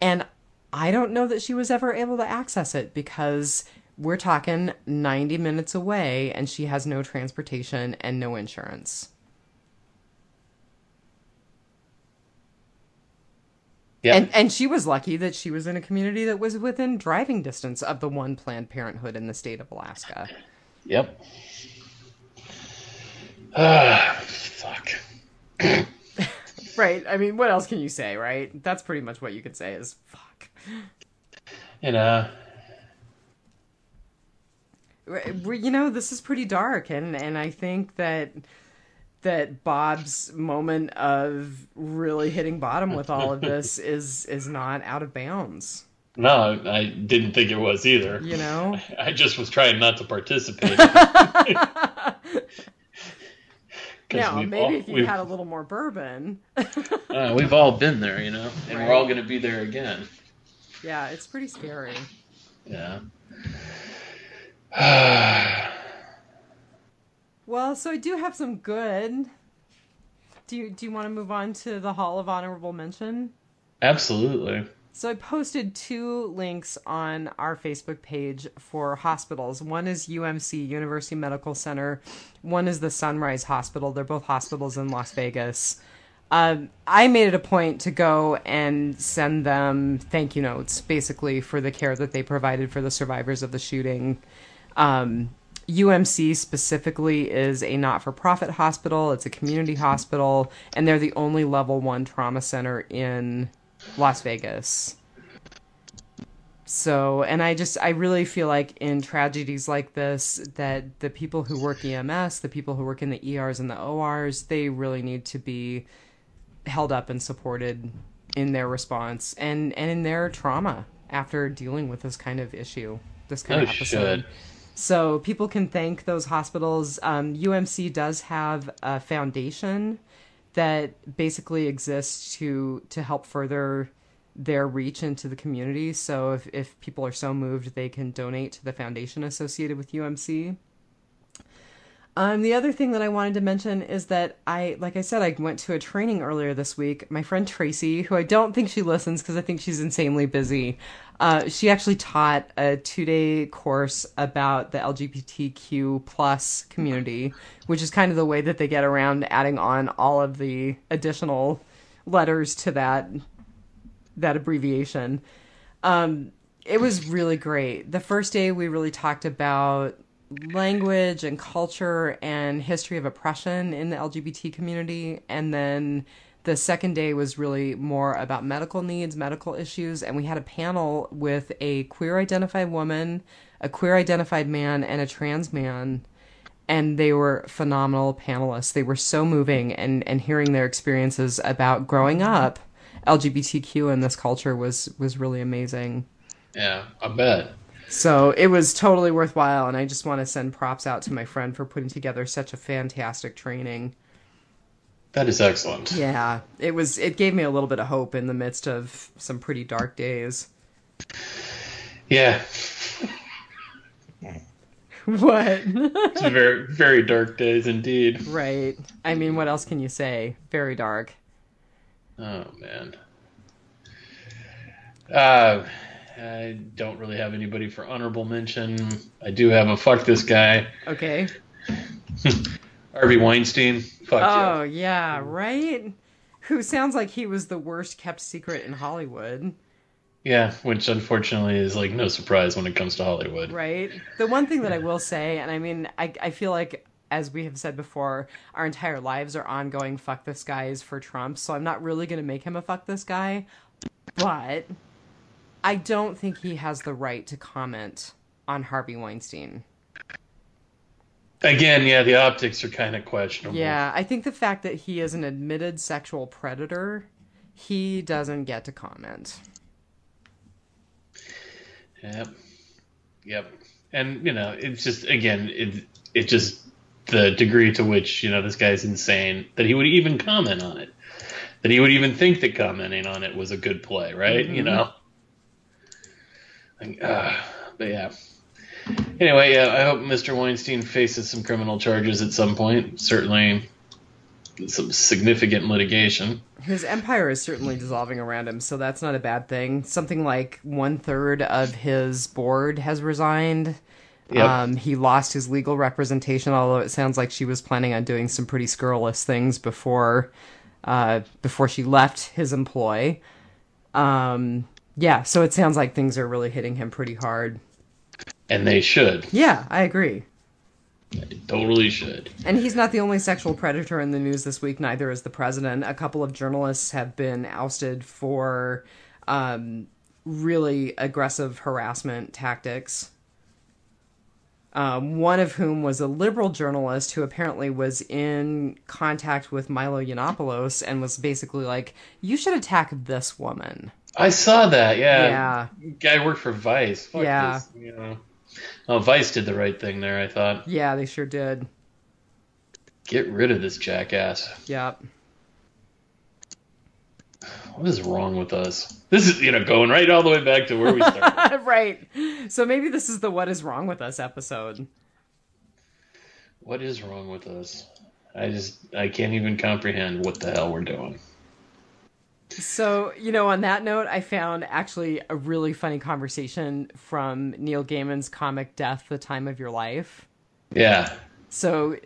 and I don't know that she was ever able to access it because we're talking 90 minutes away and she has no transportation and no insurance. Yeah. And and she was lucky that she was in a community that was within driving distance of the one Planned Parenthood in the state of Alaska. Yep. Ah, [sighs] fuck. [laughs] Right. I mean, what else can you say, right? That's pretty much what you could say is fuck. You know, we you know, this is pretty dark and and I think that that Bob's moment of really hitting bottom with all of this [laughs] is is not out of bounds, no, I didn't think it was either. you know? [laughs] I just was trying not to participate. [laughs] Now, maybe all, if you had a little more bourbon. uh, we've all been there, you know, and Right. we're all going to be there again. yeah, it's pretty scary. Yeah. [sighs] [sighs] [sighs] Well, so I do have some good. Do you do you want to move on to the Hall of Honorable Mention? Absolutely. So I posted two links on our Facebook page for hospitals. One is UMC University Medical Center. One is the Sunrise Hospital. They're both hospitals in Las Vegas. Um, I made it a point to go and send them thank you notes, basically for the care that they provided for the survivors of the shooting. Um, UMC specifically is a not for profit hospital, it's a community hospital, and they're the only level one trauma center in Las Vegas. So, and I just, I really feel like in tragedies like this, that the people who work EMS, the people who work in the ERs and the ORs, they really need to be held up and supported in their response and, and in their trauma after dealing with this kind of issue, this kind Oh, of episode. should. So people can thank those hospitals. Um, UMC does have a foundation that basically exists to to help further their reach into the community. So if if people are so moved, they can donate to the foundation associated with UMC. Um, the other thing that I wanted to mention is that I, like I said, I went to a training earlier this week. My friend Tracy, who I don't think she listens because I think she's insanely busy, uh, she actually taught a two-day course about the LGBTQ plus community, which is kind of the way that they get around adding on all of the additional letters to that that abbreviation. Um, it was really great. The first day we really talked about language and culture and history of oppression in the LGBT community. And then the second day was really more about medical needs, medical issues. And we had a panel with a queer identified woman, a queer identified man, and a trans man. And they were phenomenal panelists. They were so moving, and, and hearing their experiences about growing up LGBTQ in this culture was was really amazing. Yeah, I bet. So it was totally worthwhile, and I just want to send props out to my friend for putting together such a fantastic training. That is excellent. Yeah, it was. It gave me a little bit of hope in the midst of some pretty dark days. Yeah, [laughs] what? very, very dark days indeed. right. I mean, what else can you say? Very dark. Oh man. Uh, I don't really have anybody for honorable mention. I do have a fuck this guy, Okay. [laughs] Harvey Weinstein. Fuck you. Oh yeah, right. Who sounds like he was the worst kept secret in Hollywood. Yeah, which unfortunately is like no surprise when it comes to Hollywood. Right. The one thing that I will say, and I mean, I, I feel like, as we have said before, our entire lives are ongoing fuck this guys for Trump, so I'm not really going to make him a fuck this guy. But I don't think he has the right to comment on Harvey Weinstein. Again, yeah, the optics are kind of questionable. Yeah, I think the fact that he is an admitted sexual predator, he doesn't get to comment. Yep. Yep. And you know, it's just again, it it just the degree to which you know this guy's insane that he would even comment on it, that he would even think that commenting on it was a good play, right? You Mhm. know. Uh, but yeah. Anyway, yeah, I hope Mr. Weinstein faces some criminal charges at some point. Certainly, some significant litigation. His empire is certainly dissolving around him, so that's not a bad thing. Something like one third of his board has resigned. Yep. Um, he lost his legal representation, although it sounds like she was planning on doing some pretty scurrilous things before, uh, before she left his employ. Um, yeah, so it sounds like things are really hitting him pretty hard. and they should. Yeah, I agree. They totally should. And he's not the only sexual predator in the news this week, neither is the president. A couple of journalists have been ousted for um, really aggressive harassment tactics. Um, one of whom was a liberal journalist who apparently was in contact with Milo Yiannopoulos and was basically like, "You should attack this woman." I saw that. Yeah. Yeah, Guy worked for Vice. Fuck Yeah. this, you know. Oh, Vice did the right thing there. I thought. yeah, they sure did. Get rid of this jackass. Yep. What is wrong with us? This is, you know, going right all the way back to where we started. [laughs] right. So maybe this is the what is wrong with us episode. what is wrong with us? I just, I can't even comprehend what the hell we're doing. So, you know, on that note, I found actually a really funny conversation from Neil Gaiman's comic Death, The Time of Your Life. Yeah. So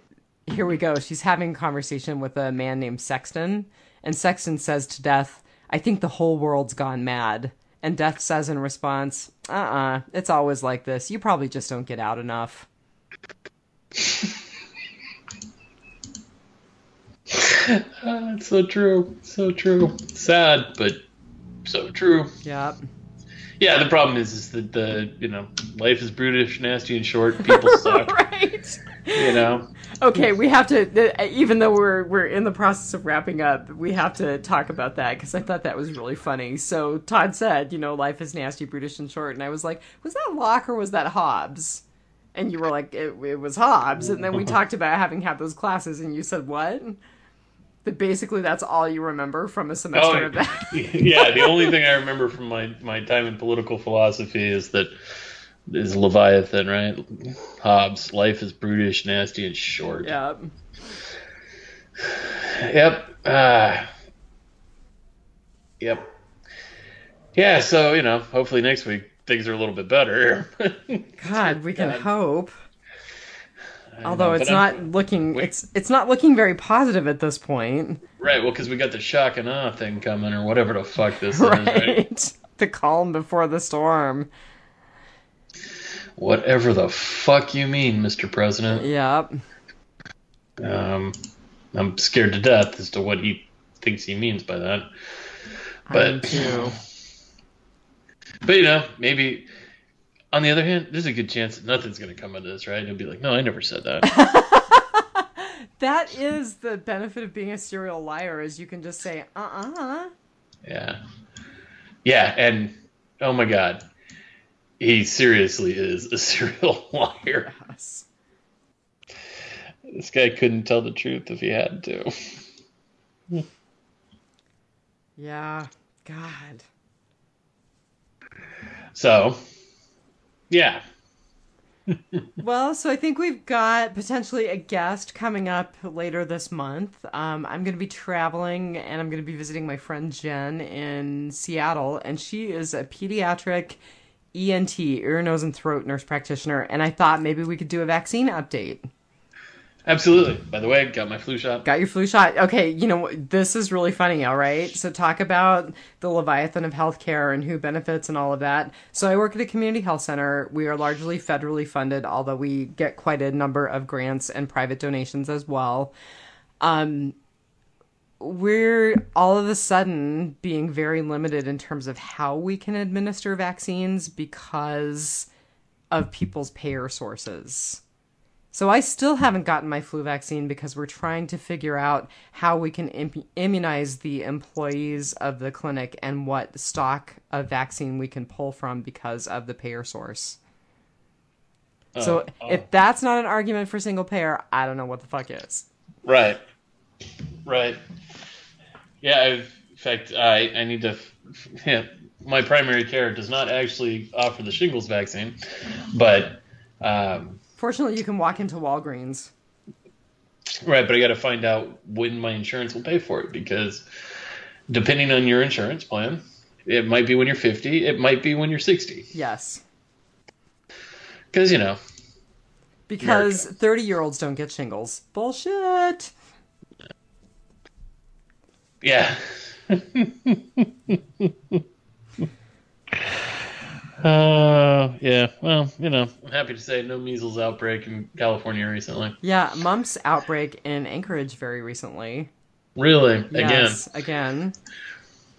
here we go. She's having a conversation with a man named Sexton, and Sexton says to Death, I think the whole world's gone mad. And Death says in response, uh uh it's always like this. You probably just don't get out enough. [laughs] It's so true. So true. Sad, but so true. Yeah. Yeah, the problem is, is that the, you know, life is brutish, nasty, and short. People [laughs] suck. right. You know? Okay, we have to. Even though we're we're in the process of wrapping up, we have to talk about that because I thought that was really funny. So Todd said, you know, life is nasty, brutish, and short, and I was like, was that Locke or was that Hobbes? And you were like, it, it was Hobbes. And then we [laughs] talked about having had those classes, and you said what? That basically that's all you remember from a semester Oh, of that. [laughs] yeah, the only thing I remember from my, my time in political philosophy is that is Leviathan, right? Hobbes, life is brutish, nasty, and short. Yep. Yep. Uh, yep. Yeah, so, you know, hopefully next week things are a little bit better. [laughs] God, we can God. hope. I Although know, it's but I'm- not looking, Wait. it's it's not looking very positive at this point. Right, well, because we got the shock and awe thing coming, or whatever the fuck this [laughs] is, right? right? The calm before the storm. Whatever the fuck you mean, Mr. President. Yep. Um, I'm scared to death as to what he thinks he means by that. I am But, too. but you know, maybe. On the other hand, there's a good chance that nothing's going to come out of this, right? He'll be like, "No, I never said that." [laughs] That is the benefit of being a serial liar is you can just say, uh-uh. yeah, yeah, and oh my god, he seriously is a [laughs] serial liar. Yes. This guy couldn't tell the truth if he had to. Yeah. God. So, yeah, [laughs] Well, so I think we've got potentially a guest coming up later this month. Um, I'm going to be traveling and I'm going to be visiting my friend Jen in Seattle, and she is a pediatric ENT, ear, nose, and throat nurse practitioner. And I thought maybe we could do a vaccine update. Absolutely. By the way, got my flu shot. Got your flu shot. Okay, you know, this is really funny, all right? So, talk about the Leviathan of healthcare and who benefits and all of that. So, I work at a community health center. We are largely federally funded, although we get quite a number of grants and private donations as well. Um, we're all of a sudden being very limited in terms of how we can administer vaccines because of people's payer sources. So I still haven't gotten my flu vaccine because we're trying to figure out how we can im- immunize the employees of the clinic and what stock of vaccine we can pull from because of the payer source. so Oh, oh. if that's not an argument for single payer, I don't know what the fuck is. Right. Right. Yeah, I've, in fact, I, I need to. Yeah, [laughs] my primary care does not actually offer the shingles vaccine, but um, Fortunately, you can walk into Walgreens. right. But I got to find out when my insurance will pay for it because depending on your insurance plan, it might be when you're 50, it might be when you're 60. Yes. Because you know, Because 30 year olds don't get shingles. Bullshit. yeah. [laughs] Uh, yeah. Well, you know, I'm happy to say no measles outbreak in California recently. Yeah, mumps outbreak in Anchorage very recently. Really? Again. Again.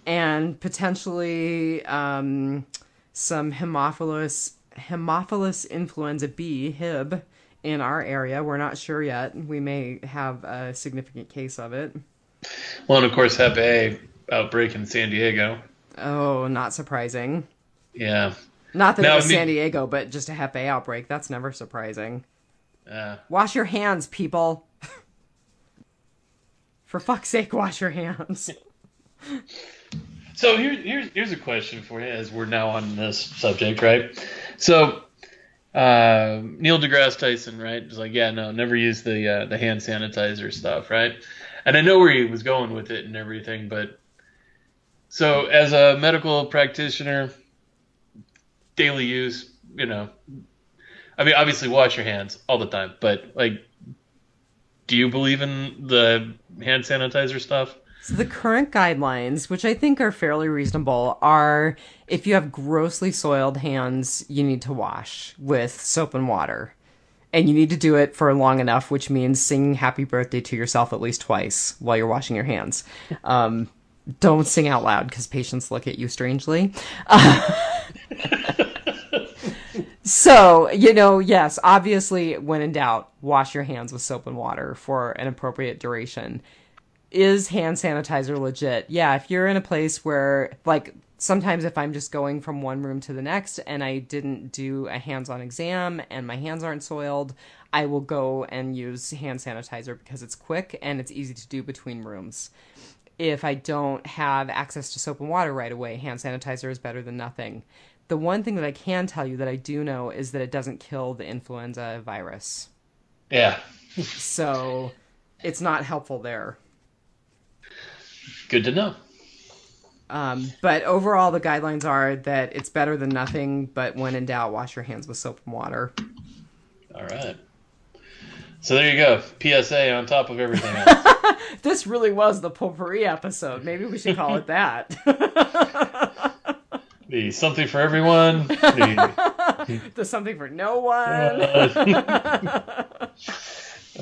And potentially um, some Haemophilus Haemophilus influenza B, HIB, in our area. We're not sure yet. We may have a significant case of it. Well, and of course, Hep A outbreak in San Diego. Oh, not surprising. Yeah. Not that Now, it was San Diego, but just a Hep A outbreak. That's never surprising. Uh, Wash your hands, people. [laughs] For fuck's sake, wash your hands. [laughs] So here, here's here's a question for you as we're now on this subject, right? So uh, Neil deGrasse Tyson, right, was like, yeah, no, never use the uh, the hand sanitizer stuff, right? And I know where he was going with it and everything, but so as a medical practitioner, daily use, you know, I mean, obviously wash your hands all the time, but like, do you believe in the hand sanitizer stuff? So the current guidelines, which I think are fairly reasonable, are if you have grossly soiled hands, you need to wash with soap and water. And you need to do it for long enough, which means sing happy birthday to yourself at least twice while you're washing your hands. Um, don't sing out loud because patients look at you strangely. [laughs] so, you know, yes, obviously, when in doubt, wash your hands with soap and water for an appropriate duration is hand sanitizer legit? Yeah, if you're in a place where, like, sometimes if I'm just going from one room to the next and I didn't do a hands on exam and my hands aren't soiled, I will go and use hand sanitizer because it's quick and it's easy to do between rooms. If I don't have access to soap and water right away, hand sanitizer is better than nothing. The one thing that I can tell you that I do know is that it doesn't kill the influenza virus. Yeah. [laughs] so it's not helpful there. Good to know. Um, but overall, the guidelines are that it's better than nothing. But when in doubt, wash your hands with soap and water. All right. So there you go. PSA on top of everything else. [laughs] [laughs] this really was the potpourri episode. Maybe we should call it that. [laughs] the something for everyone. The, [laughs] the something for no one.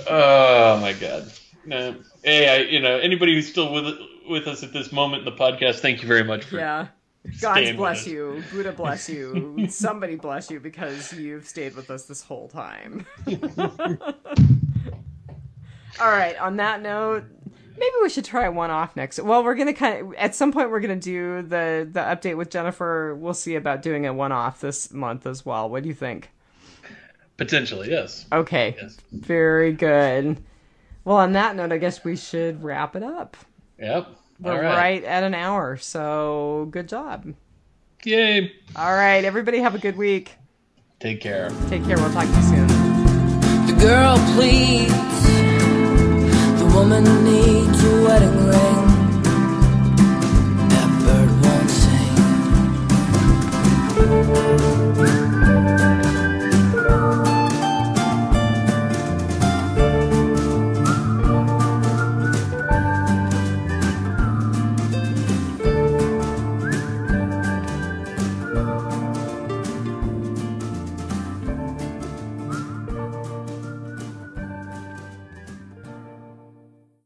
oh my god. No. Hey, I, you know, anybody who's still with with us at this moment in the podcast, thank you very much for. Yeah. God bless you. Buddha bless you. Somebody bless you because you've stayed with us this whole time. All right. On that note, maybe we should try one off next. Well, we're gonna kind of at some point we're gonna do the the update with Jennifer. We'll see about doing a one off this month as well. What do you think? Potentially, yes. Okay. Yes. Very good. Well, on that note, I guess we should wrap it up. Yep. We're right. right at an hour, so good job. Yay. All right, everybody have a good week. Take care. Take care. We'll talk to you soon. The girl pleads, the woman needs a wedding ring.